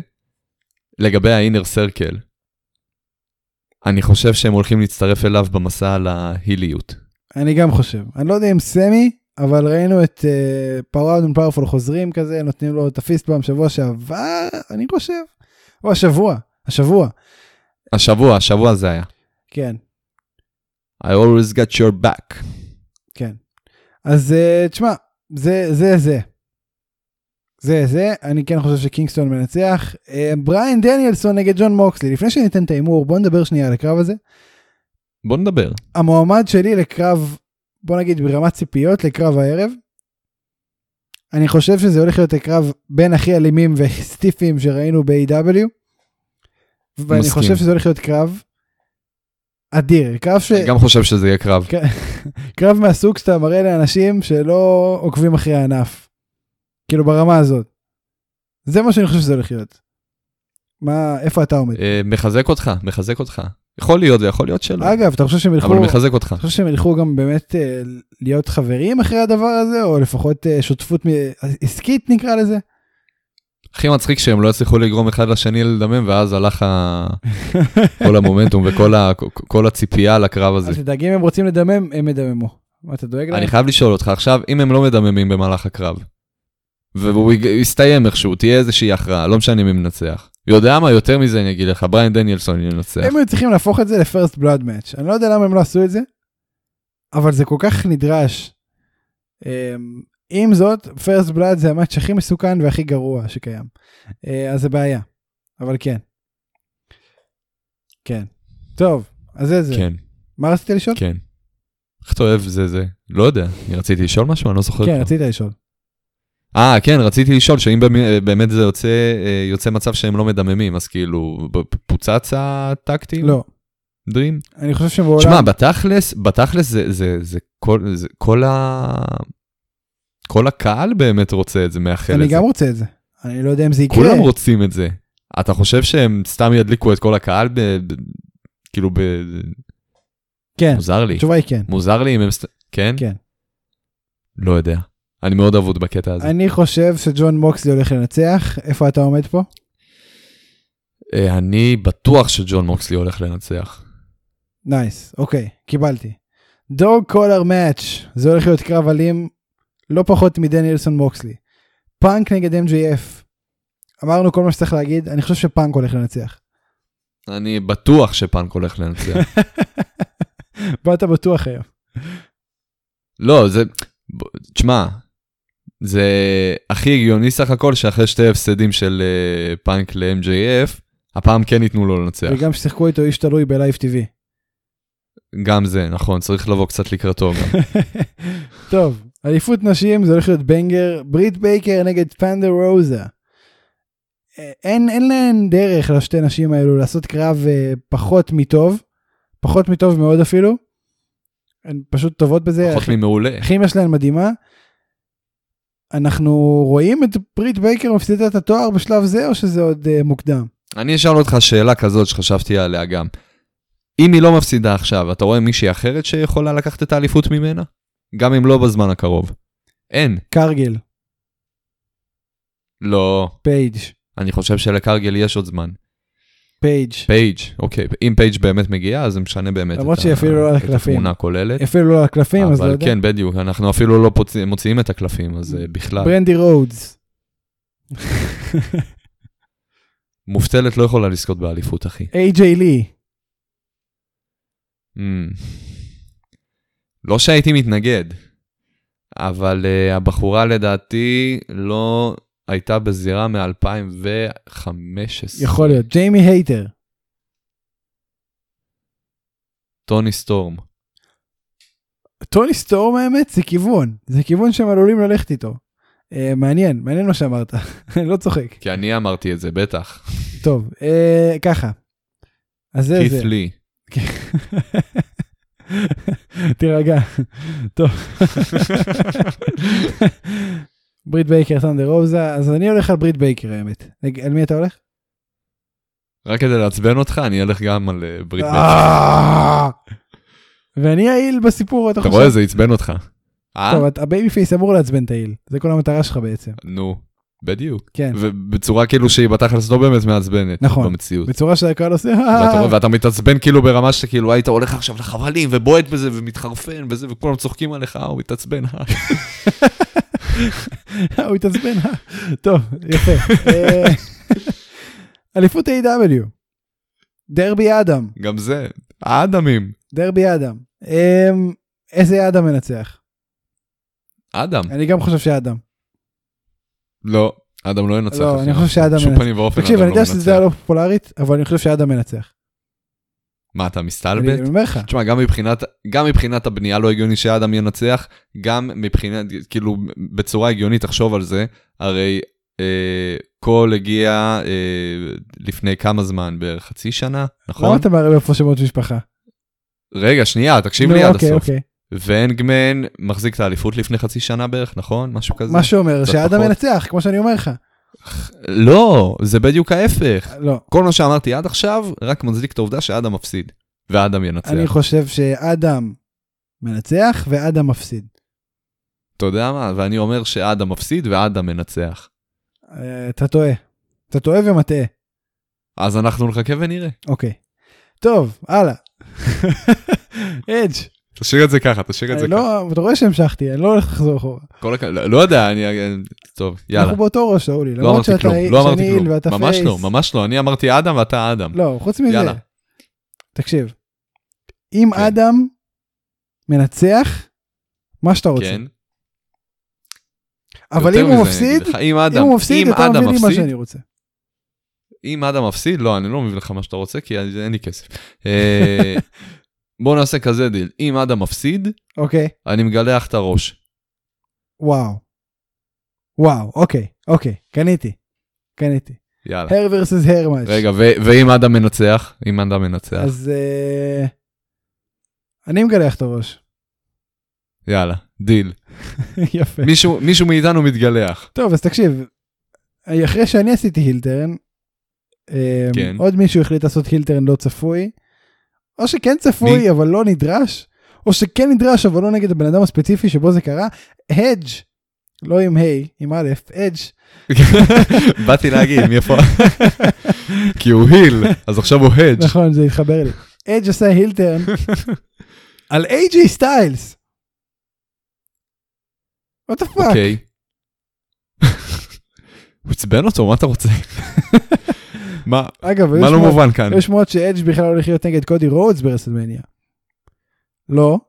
לגבי האינר סרקל, אני חושב שהם הולכים להצטרף אליו במסע ל heel יות.
אני גם חושב. אני לא יודע אם סמי, אבל ראינו את פראוד אנד פאוורפול חוזרים כזה, נותנים לו את ה fist bump שבוע שעבר, אני חושב. או השבוע, השבוע,
השבוע, השבוע זה היה.
כן,
I always got your back.
כן. אז אה, תשמע, זה, זה, זה. זה, זה, אני כן חושב שקינגסטון מנצח. אה, בריין דניאלסון נגד ג'ון מוקסלי. לפני שניתן את ההימור, בוא נדבר שנייה על הקרב הזה.
בוא נדבר.
המועמד שלי לקרב, בוא נגיד ברמת ציפיות, לקרב הערב. אני חושב שזה הולך להיות הקרב בין הכי אלימים וסטיפים שראינו ב-AW. ואני
מסכים.
חושב שזה הולך להיות קרב אדיר. קרב ש...
אני גם חושב שזה יהיה קרב.
כן. קרב מהסוג שאתה מראה לאנשים שלא עוקבים אחרי הענף. כאילו ברמה הזאת. זה מה שאני חושב שזה הולך להיות. מה, איפה אתה עומד?
אה, מחזק אותך, מחזק אותך. יכול להיות ויכול להיות שלא.
אגב, אתה חושב שהם ילכו...
אבל מחזק אותך.
אתה חושב שהם ילכו גם באמת אה, להיות חברים אחרי הדבר הזה, או לפחות אה, שותפות עסקית נקרא לזה?
הכי מצחיק שהם לא הצליחו לגרום אחד לשני לדמם, ואז הלך ה- כל המומנטום וכל ה- כל הציפייה לקרב הזה.
אל תדאג, אם הם רוצים לדמם, הם ידממו. מה אתה דואג להם?
אני חייב לשאול אותך עכשיו, אם הם לא מדממים במהלך הקרב, והוא יסתיים איכשהו, תהיה איזושהי הכרעה, לא משנה מי מנצח. יודע מה, יותר מזה אני אגיד לך, בריין דניאלסון ינצח.
הם היו צריכים להפוך את זה לפרסט בלאד מאץ'. אני לא יודע למה הם לא עשו את זה, אבל זה כל כך נדרש. עם זאת, פרסט בלאד זה המאץ' הכי מסוכן והכי גרוע שקיים. אה, אז זה בעיה, אבל כן. כן. טוב, אז זה זה.
כן,
מה רצית לשאול?
כן. איך אתה אוהב זה זה? לא יודע, אני רציתי לשאול משהו? אני לא זוכר.
כן,
כבר.
רצית לשאול.
אה, כן, רציתי לשאול שאם באמת- באמת זה יוצא, אה, יוצא מצב שהם לא מדממים, אז כאילו, פוצץ הטקטים?
לא,
דרים?
אני חושב שבעולם...
שמע, בתכלס, בתכלס זה, זה, זה, כל, זה כל ה... כל הקהל באמת רוצה את זה, מאחל את זה.
אני גם רוצה את זה. אני לא יודע אם זה יקרה.
כולם רוצים את זה. אתה חושב שהם סתם ידליקו את כל הקהל ב... ב... כאילו ב...
כן,
מוזר לי.
התשובה היא כן.
מוזר לי אם הם... כן?
כן.
לא יודע. אני מאוד אבוד בקטע הזה.
אני חושב שג'ון מוקסלי הולך לנצח. איפה אתה עומד פה?
אה, אני בטוח שג'ון מוקסלי הולך לנצח.
nice, אוקיי, קיבלתי. dog collar match, זה הולך להיות קרב אלים לא פחות מדניאלסון מוקסלי. פאנק נגד MJF. אמרנו כל מה שצריך להגיד, אני חושב שפאנק הולך לנצח.
אני בטוח שפאנק הולך לנצח.
באת בטוח היום.
לא, זה... תשמע, זה הכי הגיוני סך הכל שאחרי שתי הפסדים של אה, פאנק ל-MJF, הפעם כן ייתנו לו לנצח.
וגם ששיחקו איתו איש תלוי ב live TV.
גם זה, נכון, צריך לבוא קצת לקראתו גם.
טוב, אליפות נשים זה הולך להיות banger, ברית בייקר נגד ת'אנדר רוזה. אה, אין, אין להן דרך לשתי נשים האלו לעשות קרב אה, פחות מטוב, פחות מטוב מאוד אפילו. הן פשוט טובות בזה,
פחות ממעולה.
הכימיה שלהן מדהימה. אנחנו רואים את ברית בייקר מפסידה את התואר בשלב זה או שזה עוד uh, מוקדם?
אני אשאל אותך שאלה כזאת שחשבתי עליה גם. אם היא לא מפסידה עכשיו, אתה רואה מישהי אחרת שיכולה לקחת את האליפות ממנה? גם אם לא בזמן הקרוב. אין.
קרגיל,
לא.
פייג',
אני חושב שלקרגיל יש עוד זמן.
פייג'.
פייג', אוקיי. אם פייג' באמת מגיעה, אז זה באמת
משנה
את
התמונה
הכוללת.
למרות שהיא אפילו לא על הקלפים. אפילו לא הקלפים, אבל אז לא יודע.
כן, בדיוק, אנחנו אפילו לא מוציאים את הקלפים, אז אה, בכלל.
ברנדי רודס.
מובטלת לא יכולה לזכות באליפות, אחי.
איי-ג'יי לי.
לא שהייתי מתנגד, אבל uh, הבחורה לדעתי לא הייתה בזירה מ-2015.
יכול להיות. ג'יימי הייטר.
טוני סטורם.
טוני סטורם האמת זה כיוון. זה כיוון שהם עלולים ללכת איתו. Uh, מעניין, מעניין מה שאמרת. אני לא צוחק.
כי אני אמרתי את זה, בטח.
טוב, uh, ככה. אז זה זה.
קית' לי.
תירגע. טוב. ברית בייקר, ת'אנדר רוזה, אז אני הולך על ברית בייקר האמת. על מי אתה הולך?
רק כדי לעצבן אותך, אני אלך גם על אה, ברית בייקר.
אה! ואני ה heel בסיפור, אתה חושב?
אתה רואה, זה עצבן אותך. אה?
טוב, ה babyface אמור לעצבן את ה heel, זה כל המטרה שלך בעצם.
נו, בדיוק.
כן,
ובצורה כאילו שהיא בתכלס לא באמת מעצבנת.
נכון.
במציאות.
בצורה שהקהל עושה,
ואתה, ואתה מתעצבן כאילו ברמה שכאילו היית הולך עכשיו לחבלים ובועט בזה ומתחרפן בזה וכולם צוחקים עליך, אה, הוא מתעצבן. אה.
הוא התעצבן, אה? טוב, יפה. אה, אליפות AEW דרבי אדם,
גם זה, האדמים.
דרבי אדם. אמ, איזה אדם מנצח?
אדם.
אני גם חושב שאדם.
לא, אדם לא ינצח.
לא. אני חושב שאדם
בשום
מנצח.
פנים ואופן
תקשיב, אני יודע
לא מנצח.
דעה לא פופולרית, אבל אני חושב שאדם מנצח.
מה, אתה מסתלבט?
אני אומר לך.
תשמע, גם מבחינת, גם מבחינת הבנייה לא הגיוני שאדם ינצח, גם מבחינת, כאילו, בצורה הגיונית, תחשוב על זה, הרי אה, קול הגיע אה, לפני כמה זמן, בערך חצי שנה,
למה
נכון?
אתה מערב איפה שמות משפחה?
רגע, שנייה, תקשיב לי עד
אוקיי,
הסוף. ואנגמן מחזיק את האליפות לפני חצי שנה בערך, נכון? משהו כזה?
מה שאומר שאדם. מנצח, כמו שאני אומר לך.
לא, זה בדיוק ההפך.
לא.
כל מה שאמרתי עד עכשיו, רק מצדיק את העובדה שאדם מפסיד, ואדם ינצח.
אני חושב שאדם מנצח ואדם מפסיד.
אתה יודע מה? ואני אומר שאדם מפסיד ואדם מנצח.
אה, אתה טועה. אתה טועה ומטעה.
אז אנחנו נחכה ונראה.
אוקיי. טוב, הלאה. אדג'.
תשאיר את זה ככה, תשאיר את זה ככה.
לא, אתה רואה שהמשכתי, אני לא הולך לחזור אחורה.
כל הכ... לא, לא יודע, אני... טוב, יאללה.
אנחנו באותו ראש, שאולי.
לא אמרתי כלום, לא אמרתי כלום. ממש. לא, ממש לא. אני אמרתי אדם ואתה אדם.
לא, חוץ מזה.
יאללה.
תקשיב. אם
כן.
אדם מנצח, מה שאתה רוצה.
כן.
אבל אם הוא מפסיד,
אם
הוא מפסיד,
אם
אתה מביא לי מה שאני רוצה.
אם אדם מפסיד, לא, אני לא מביא לך מה שאתה רוצה, כי אין לי כסף. בוא נעשה כזה דיל. אם אדם מפסיד,
אוקיי.
אני מגלח את הראש.
וואו. וואו, אוקיי, אוקיי, קניתי. קניתי.
יאללה.
הר versus הר מאץ'.
רגע, ואם אדם מנצח? אם אדם מנצח?
אז אה, אני מגלח את הראש.
יאללה, דיל.
יפה.
מישהו מישהו מאיתנו מתגלח.
טוב, אז תקשיב, אחרי שאני עשיתי heel turn, אה,
כן.
עוד מישהו החליט לעשות heel turn לא צפוי, או שכן צפוי
מי?
אבל לא נדרש, או שכן נדרש אבל לא נגד הבן אדם הספציפי שבו זה קרה, הדג', לא עם ה', עם א', אדג',
באתי להגיד, מאיפה... כי הוא heel, אז עכשיו הוא הדג'.
נכון, זה התחבר לי. אדג' עשה heel turn על איי-ג'י סטיילס. what the fuck?
אוקיי. הוא עצבן אותו, מה אתה רוצה? מה לא מובן כאן?
יש שמועות שאדג' בכלל הולך להיות נגד קודי רודס ברסלמניה. לא,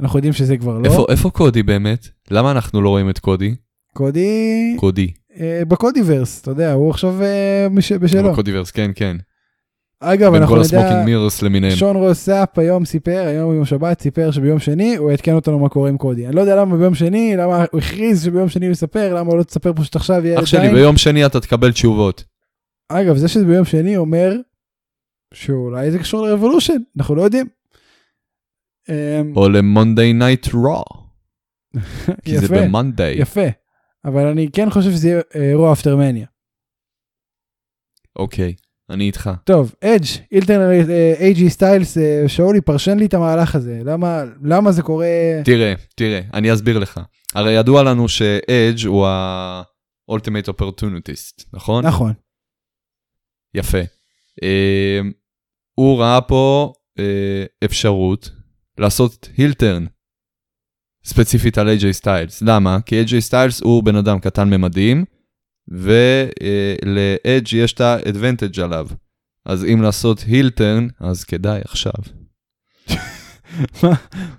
אנחנו יודעים שזה כבר לא.
איפה- קודי באמת? למה אנחנו לא רואים את קודי?
קודי
קודי.
אה, ב Codyverse, אתה יודע, הוא עכשיו אה, בשלו.
Codyverse, כן, כן.
אגב,
בין
אנחנו
כל
נדע,
ה smoke and mirrors למיניהם.
שון רוס סאפ היום סיפר, היום יום שבת, סיפר שביום שני הוא יעדכן אותנו מה קורה עם קודי. אני לא יודע למה ביום שני, למה הוא הכריז שביום שני הוא יספר, למה הוא לא תספר פשוט עכשיו יהיה
אח שלי,
עדיין.
ביום שני אתה תקבל תשובות.
אגב, זה שזה ביום שני אומר שאולי זה קשור לרבולושן, אנחנו לא יודעים. אמ,
או למונדי נייט רו. כי זה
ב
Monday.
יפה. אבל אני כן חושב שזה יהיה אירוע after Mania.
אוקיי, אני איתך.
טוב, אדג' heel turn על אייג'י סטיילס, שאולי פרשן לי את המהלך הזה. למה, למה זה קורה?
תראה, תראה, אני אסביר לך. הרי ידוע לנו שאדג' הוא ה-ultimate opportunist, נכון?
נכון.
יפה. אה, הוא ראה פה אה, אפשרות לעשות heel turn ספציפית על AJ סטיילס. למה? כי AJ סטיילס הוא בן אדם קטן ממדים, ולאדג' יש את ה advantage עליו. אז אם לעשות heel turn, אז כדאי עכשיו.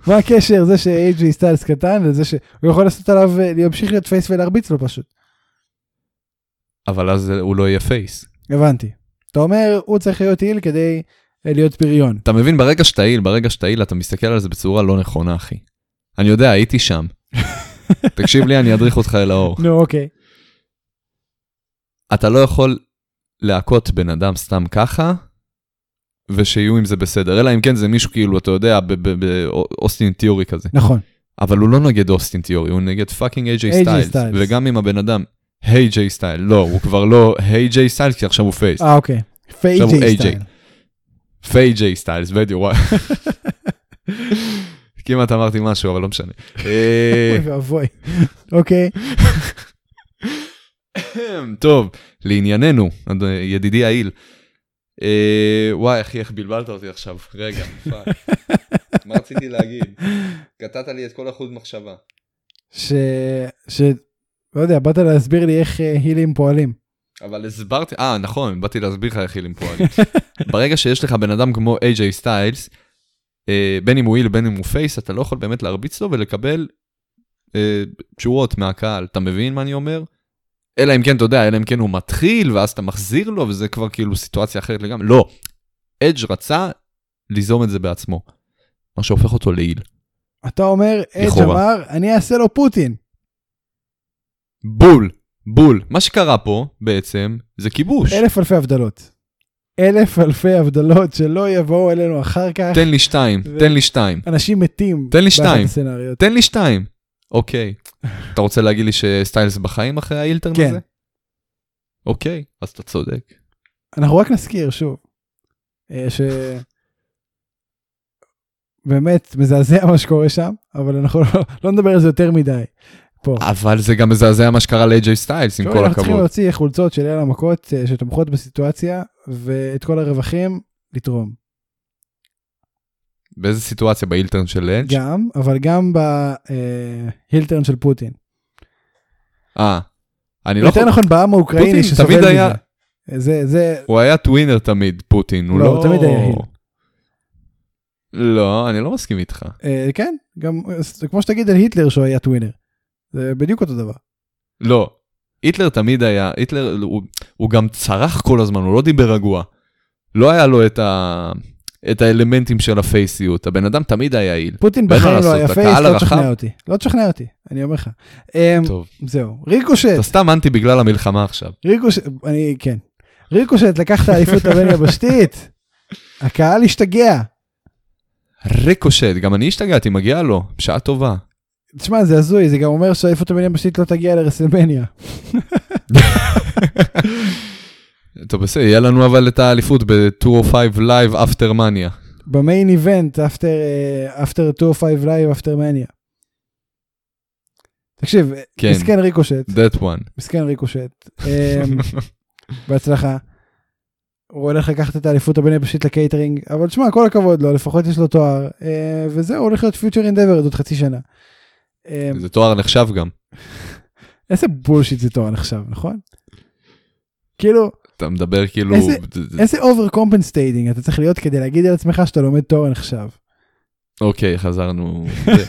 מה הקשר זה שאייג'י סטיילס קטן לזה שהוא יכול לעשות עליו, אה, להמשיך להיות face ולהרביץ לו פשוט.
אבל אז הוא לא יהיה face.
הבנתי. אתה אומר, הוא צריך להיות heel כדי אה, להיות פריון.
אתה מבין, ברגע שאתה heel, ברגע שאתה heel, אתה מסתכל על זה בצורה לא נכונה, אחי. אני יודע, הייתי שם. תקשיב לי, אני אדריך אותך אל האור.
נו, אוקיי.
אתה לא יכול להכות בן אדם סתם ככה, ושיהיו עם זה בסדר, אלא אם כן זה מישהו כאילו, אתה יודע, באוסטין תיאורי כזה.
נכון.
אבל הוא לא נגד אוסטין תיאורי, הוא נגד fucking איי-ג'יי סטיילס.
סטיילס.
וגם אם הבן אדם, היי ג'יי סטייל, לא, הוא כבר לא היי ג'יי סטייל, כי עכשיו הוא face.
אה, אוקיי. פיי ג'יי. סטייל.
פיי ג'יי סטיילס, בדיוק, וואי. כמעט אמרתי משהו, אבל לא משנה.
אוי ואבוי. אוקיי.
טוב, לענייננו, ידידי ה heel. אה, וואי, אחי, איך בלבלת אותי עכשיו. רגע, fuck. מה רציתי להגיד? קטעת לי את כל החוט מחשבה.
ש... לא יודע, באת להסביר לי איך אה, הילים פועלים.
אבל הסברתי, אה, נכון, באתי להסביר לך איך הילים פועלים. ברגע שיש לך בן אדם כמו איי-ג'יי סטיילס, אה, בין אם הוא היל בין אם הוא פייס, אתה לא יכול באמת להרביץ לו ולקבל אה, תשורות מהקהל. אתה מבין מה אני אומר? אלא אם כן, אתה יודע, אלא אם כן הוא מתחיל, ואז אתה מחזיר לו, וזה כבר כאילו סיטואציה אחרת לגמרי. לא, אדג' רצה ליזום את זה בעצמו, מה שהופך אותו להיל.
אתה אומר, אדג'. אמר, אני אעשה לו פוטין.
בול, בול. מה שקרה פה, בעצם, זה כיבוש.
אלף אלפי הבדלות. אלף אלפי הבדלות שלא יבואו אלינו אחר כך.
תן לי שתיים,
ו-
תן לי שתיים.
אנשים מתים.
תן לי שתיים. תן לי שתיים. אוקיי. אתה רוצה להגיד לי שסטיילס בחיים אחרי האילטרן
כן.
הזה? אוקיי, אז אתה צודק.
אנחנו רק נזכיר שוב, אה, ש... באמת מזעזע מה שקורה שם, אבל אנחנו לא, לא נדבר על זה יותר מדי. פה.
אבל זה גם מזעזע מה שקרה לאג'יי סטיילס, עם כל
אנחנו צריכים
הכבוד.
להוציא חולצות של ליל המכות אה, שתומכות בסיטואציה, ואת כל הרווחים לתרום.
באיזה סיטואציה? באילטרן של אג'?
גם, אבל גם בהילטרן של פוטין.
אה. אני לא
יותר. נכון בעם האוקראיני שסובל מזה. זה, זה,
הוא היה tweener תמיד, פוטין. הוא
לא,
לא...
הוא תמיד היה heel.
לא, אני לא מסכים איתך.
אה, כן, גם, זה כמו שתגיד על היטלר שהוא היה tweener. זה בדיוק אותו דבר.
לא. היטלר תמיד היה, היטלר, הוא, הוא גם צרח כל הזמן, הוא לא דיבר רגוע. לא היה לו את, ה, את האלמנטים של הפייסיות. הבן אדם תמיד היה heel.
פוטין בחיים לא היה
face,
לא תשכנע אותי. לא תשכנע אותי, אני אומר לך. אמ,
טוב.
זהו, ריקושט,
אתה סתם אנטי בגלל המלחמה עכשיו.
ריקושט, אני, כן. ריקושט לקח את האליפות הבין-יבשתית. הקהל השתגע.
ריקושט, גם אני השתגעתי, מגיע לו, בשעה טובה.
תשמע, זה הזוי, זה גם אומר שהאליפות הבין-יבשתית לא תגיע לרסלמניה.
טוב, בסדר, יהיה לנו אבל את האליפות ב-205 Live After Mania.
ב main event, after, אה, after 205 live, after mania. תקשיב,
כן.
מסכן ריקושט,
That one.
מסכן ריקושט. אמ, בהצלחה. הוא הולך לקחת את האליפות הבין-יבשתית לקייטרינג, אבל תשמע, כל הכבוד לו, לפחות יש לו תואר, אה, וזהו, הולך להיות future endeavored עוד חצי שנה. אה,
זה תואר נחשב גם.
איזה bullshit זה תואר נחשב, נכון? כאילו,
אתה מדבר כאילו...
איזה- overcompensating אתה צריך להיות כדי להגיד על עצמך שאתה לומד תואר נחשב.
אוקיי, חזרנו זה.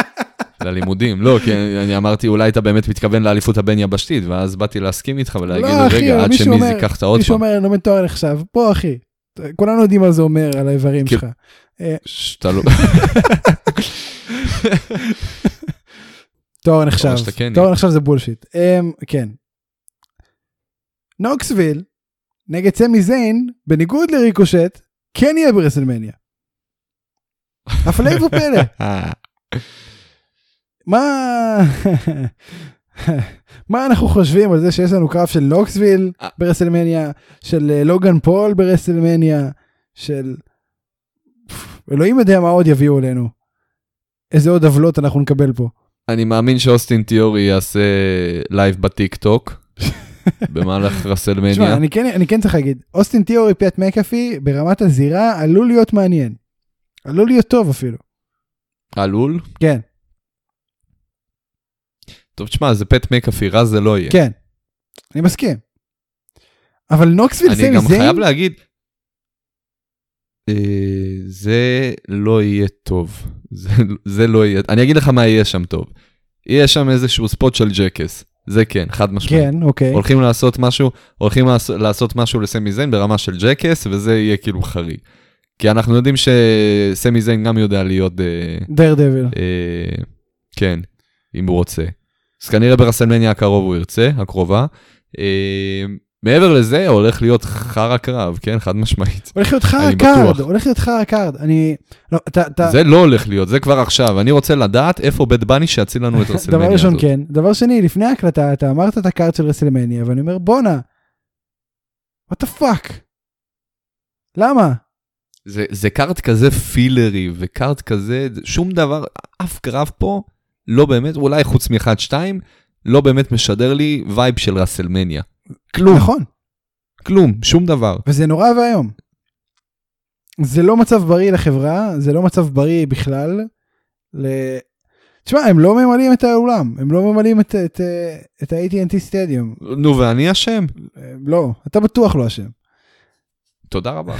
ללימודים. לא, כי אני אמרתי, אולי אתה באמת מתכוון לאליפות הבין יבשתית, ואז באתי להסכים איתך ולהגיד,
לא,
רגע, עד שמיז
אומר-
ייקח את העוד
מישהו. אומר לומד תואר נחשב, בוא אחי, כולנו יודעים מה זה אומר על האיברים שלך.
לא...
תואר נחשב,
כן
תואר נחשב זה bullshit. אמ, כן. נוקסוויל נגד סמי זיין, בניגוד לריקושט, כן יהיה ברסלמניה. הפלא ופלא. מה מה אנחנו חושבים על זה שיש לנו קרב של נוקסוויל
אה.
ברסלמניה, של אה, לוגן פול ברסלמניה, של אלוהים יודע מה עוד יביאו אלינו. איזה עוד עוולות אנחנו נקבל פה.
אני מאמין שאוסטין תיאורי יעשה live בטיק טוק במהלך
תשמע,
רסלמניה.
אני כן, אני כן צריך להגיד, אוסטין תיאורי פט מקאפי ברמת הזירה עלול להיות מעניין. עלול להיות טוב אפילו.
עלול?
כן,
טוב, תשמע, זה פט מקאפי, רע זה לא יהיה.
כן. אני מסכים. אבל נוקסוויל
אני
סמי
גם
זיין,
חייב להגיד, זה לא יהיה טוב. זה, זה לא יהיה, אני אגיד לך מה יהיה שם טוב. יהיה שם איזשהו spot של Jackass. זה כן, חד משמעית.
כן, אוקיי.
הולכים לעשות משהו, הולכים לעשות, משהו לסמי זיין ברמה של Jackass, וזה יהיה כאילו חריג. כי אנחנו יודעים שסמי זיין גם יודע להיות, אה,
daredevil.
אה, כן, אם הוא רוצה. אז כנראה ברסלמניה הקרוב הוא ירצה, הקרובה. אה, מעבר לזה, הולך להיות חרא קרב, כן? חד משמעית.
הולך להיות חרא
card.
הולך להיות חרא card. אני... לא, אתה... אתה...
זה לא הולך להיות, זה כבר עכשיו. אני רוצה לדעת איפה Bad Bunny שיציל לנו את רסלמניה
דבר ראשון
הזאת.
כן. דבר שני, לפני ההקלטה אתה אמרת את ה-card של רסלמניה, ואני אומר בואנה, what the fuck? למה?
זה, זה card כזה filler י ו-card כזה, שום דבר, אף קרב פה, לא באמת, אולי חוץ מ-1-2, לא באמת משדר לי vibe של רסלמניה. כלום,
נכון.
כלום, שום דבר.
וזה נורא ואיום. זה לא מצב בריא לחברה, זה לא מצב בריא בכלל. ל... תשמע, הם לא ממלאים את האולם, הם לא ממלאים את, את, את ה-AT&T סטדיום.
נו, ואני אשם.
לא, אתה בטוח לא אשם.
תודה רבה.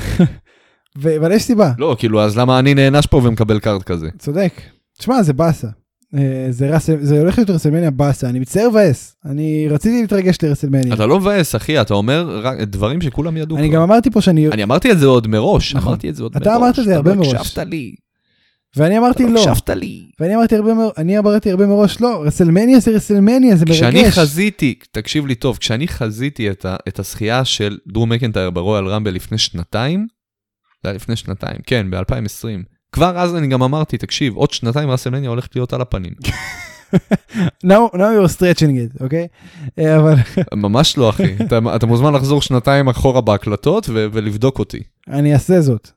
אבל יש סיבה,
לא, כאילו, אז למה אני נענש פה ומקבל קארט כזה?
צודק. תשמע, זה באסה. אה, זה, רס... זה הולך להיות רסלמניה באסה, אני מצטער מבאס. אני רציתי להתרגש לרסלמניה.
אתה לא מבאס, אחי, אתה אומר רק דברים שכולם ידעו.
אני
כבר.
גם אמרתי פה שאני...
אני אמרתי את זה עוד מראש,
נכון.
אמרתי את זה עוד מראש.
אתה אמרת את זה הרבה מראש.
אתה לא הקשבת לי.
ואני אמרתי
אתה
לא.
הקשבת לי.
ואני אמרתי הרבה מראש, אני אמרתי הרבה מראש לא. רסלמניה זה רסלמניה, זה מרגש.
כשאני חזיתי, תקשיב לי טוב, כשאני חזיתי את, ה, את הזכייה של דרו מקנטייר ברויאל רמבל לפני שנתיים, זה היה לפני שנתיים, כן, ב-2020, כבר אז אני גם אמרתי, תקשיב, עוד שנתיים רסלמניה הולכת להיות על הפנים.
now, now you're stretching it, אוקיי? אה, אבל
ממש לא, אחי. אתה, אתה מוזמן לחזור שנתיים אחורה בהקלטות ו- ולבדוק אותי.
אני אעשה זאת.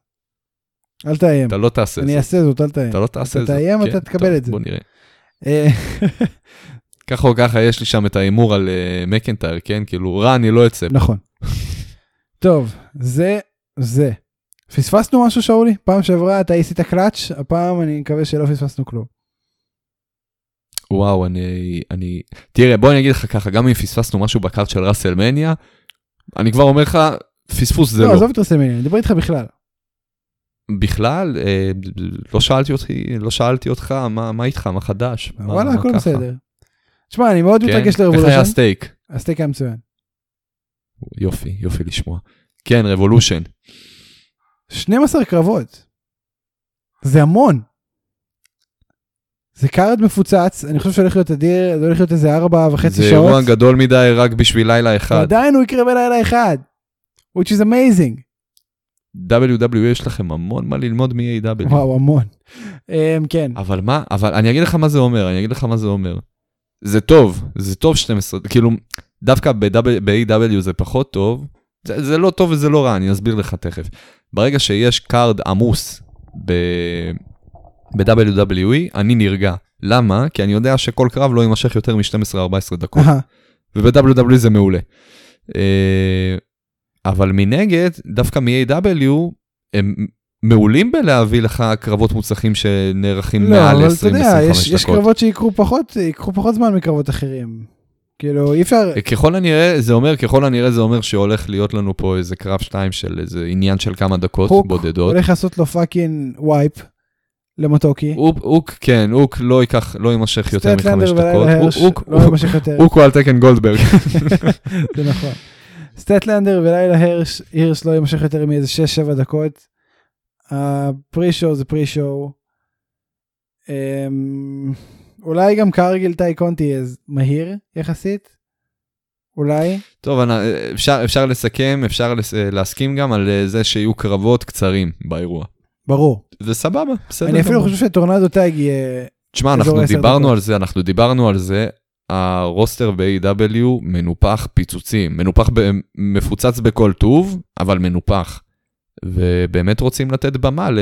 אל תאיים.
אתה לא תעשה את
אני. אעשה זאת, אל תאיים.
אתה לא תעשה את
אתה. תאיים,
כן,
אתה תקבל
טוב,
את זה.
בוא נראה.
אה,
ככה או ככה יש לי שם את ההימור על uh, מקנטייר, כן? כאילו, רע אני לא אצא.
נכון. טוב, זה זה. פספסנו משהו שאולי? פעם שעברה אתה עשית קלאץ', הפעם אני מקווה שלא פספסנו כלום.
וואו, אני, אני... תראה, בוא אני אגיד לך ככה, גם אם פספסנו משהו ב-card של ראסלמניה, אני כבר אומר לך, פספוס זה
לא,
לא.
עזוב את רסלמניה, אני מדבר איתך בכלל.
בכלל, אה, לא שאלתי אותי, לא שאלתי אותך, מה, מה איתך, מה חדש? מה-
וואלה, הכל? בסדר. תשמע, אני מאוד
כן?
מתרגש
איך היה
לרבולושן.
הסטייק?
הסטייק היה מצוין.
יופי, יופי לשמוע. כן, רבולושן.
12 קרבות. זה המון. זה card מפוצץ, אני חושב שהולך להיות אדיר, זה הולך להיות איזה ארבע וחצי
זה
שעות.
אירוע גדול מדי רק בשביל לילה אחד.
ועדיין הוא יקרה בלילה אחד. which is amazing.
WWE יש לכם המון מה ללמוד מ-AEW.
וואו, המון. Um, כן.
אבל מה, אבל אני אגיד לך מה זה אומר, אני אגיד לך מה זה אומר. זה טוב, זה טוב 12, כאילו, דווקא ב-AEW זה פחות טוב, זה, זה לא טוב וזה לא רע, אני אסביר לך תכף. ברגע שיש card עמוס ב- ב-WWE, אני נרגע. למה? כי אני יודע שכל קרב לא יימשך יותר מ-12-14 דקות, וב-WWE זה מעולה. אה, אבל מנגד, דווקא מ-AEW, הם מעולים בלהביא לך קרבות מוצלחים שנערכים
לא,
מעל
אבל אתה יודע, יש
20-25
יש
דקות.
קרבות שיקרו פחות, פחות זמן מקרבות אחרים. כאילו, אי אפשר...
ככל הנראה, זה אומר, ככל הנראה זה אומר שהולך להיות לנו פה איזה קרב שתיים של איזה עניין של כמה דקות
הוק
בודדות.
הולך לעשות לו פאקינג וייפ למוטוקי.
הוק, הוק, כן, הוק לא ייקח, לא יימשך יותר מחמש דקות. הוק,
לא
הוק,
יימשך יותר.
הוק הוא על תקן גולדברג.
זה נכון. סטטלנדר ולילה הרש, הירש לא יימשך יותר מאיזה 6-7 דקות. הפרי-שואו זה פרי-שואו. אולי גם קרגיל טי קונטי יהיה מהיר יחסית. אולי.
טוב, אני- אפשר, אפשר לסכם, אפשר לס- להסכים גם על אה, זה שיהיו קרבות קצרים באירוע.
ברור.
זה סבבה, בסדר.
אני אפילו. חושב שטורנדו טאג יהיה...
תשמע, אנחנו דיברנו
דקות.
על זה, אנחנו דיברנו על זה. הרוסטר ב-AW מנופח פיצוצים, מנופח, ב- מפוצץ בכל טוב, אבל מנופח. ובאמת רוצים לתת במה ל...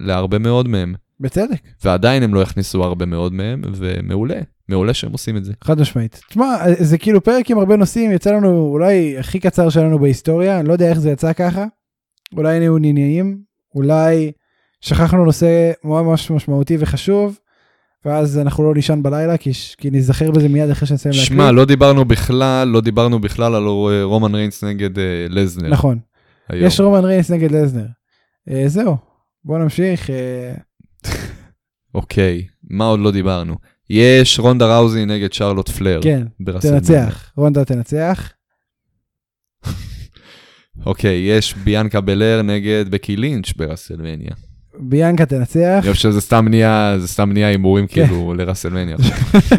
להרבה מאוד מהם.
בצדק.
ועדיין הם לא יכניסו הרבה מאוד מהם, ומעולה, מעולה שהם עושים את זה.
חד משמעית. תשמע, זה כאילו פרק עם הרבה נושאים, יצא לנו אולי הכי קצר שלנו בהיסטוריה, אני לא יודע איך זה יצא ככה. אולי היינו עניינים, אולי שכחנו נושא ממש ממש משמעותי וחשוב, ואז אנחנו לא נישן בלילה, כי, ש- כי נזכר בזה מיד אחרי שנסיים להקליט.
שמע, לא דיברנו בכלל, לא דיברנו בכלל על רומן ריינס נגד אה, לזנר.
נכון,
היום.
יש רומן ריינס נגד לזנר. אה, זהו, בוא נמשיך. אה,
אוקיי, מה עוד לא דיברנו? יש רונדה ראוזי נגד שרלוט פלר.
כן. תנצח, רונדה תנצח.
אוקיי, יש ביאנקה בלר נגד בקי לינץ' ברסלמניה.
ביאנקה תנצח.
אני חושב שזה סתם נהיה, זה סתם נהיה הימורים
כן.
כאילו לרסלמניה.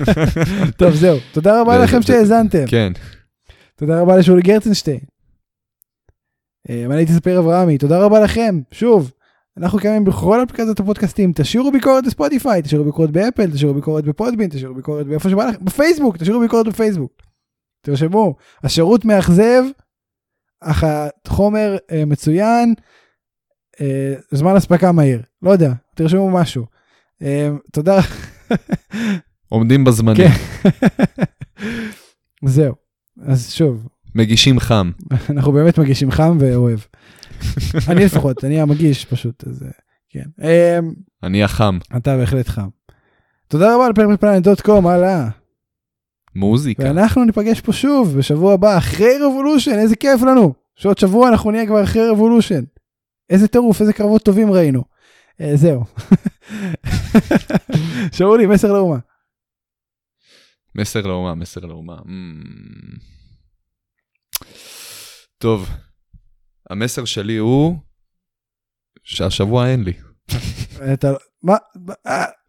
טוב, זהו. תודה רבה לכם שהאזנתם.
כן,
תודה רבה לשולי גרצנשטיין. אה, ואני הייתי ספיר אברהמי, תודה רבה לכם, שוב. אנחנו קיימים בכל אפליקציות הפודקאסטים, תשאירו ביקורת בספוטיפיי, תשאירו ביקורת באפל, תשאירו ביקורת בפודבין, תשאירו ביקורת באיפה שבא לכם, בפייסבוק, תשאירו ביקורת בפייסבוק. תרשמו, השירות מאכזב, אך החומר אה, מצוין, אה, זמן אספקה מהיר, לא יודע, תרשמו משהו. אה, תודה.
עומדים בזמנים.
כן. זהו, אז שוב,
מגישים חם.
אנחנו באמת מגישים חם ואוהב. אני לפחות, אני המגיש פשוט, אז אה, כן. אמ,
אני החם.
אתה בהחלט חם. תודה רבה לפרמפלנט.קום, הלאה.
מוזיקה.
ואנחנו ניפגש פה שוב בשבוע הבא אחרי רבולושן, איזה כיף לנו. שעוד שבוע אנחנו נהיה כבר אחרי רבולושן. איזה טירוף, איזה קרבות טובים ראינו. אה, זהו. שאולי, מסר לאומה.
מסר לאומה, מסר לאומה. Mm. טוב, המסר שלי הוא שהשבוע אין לי.
מה,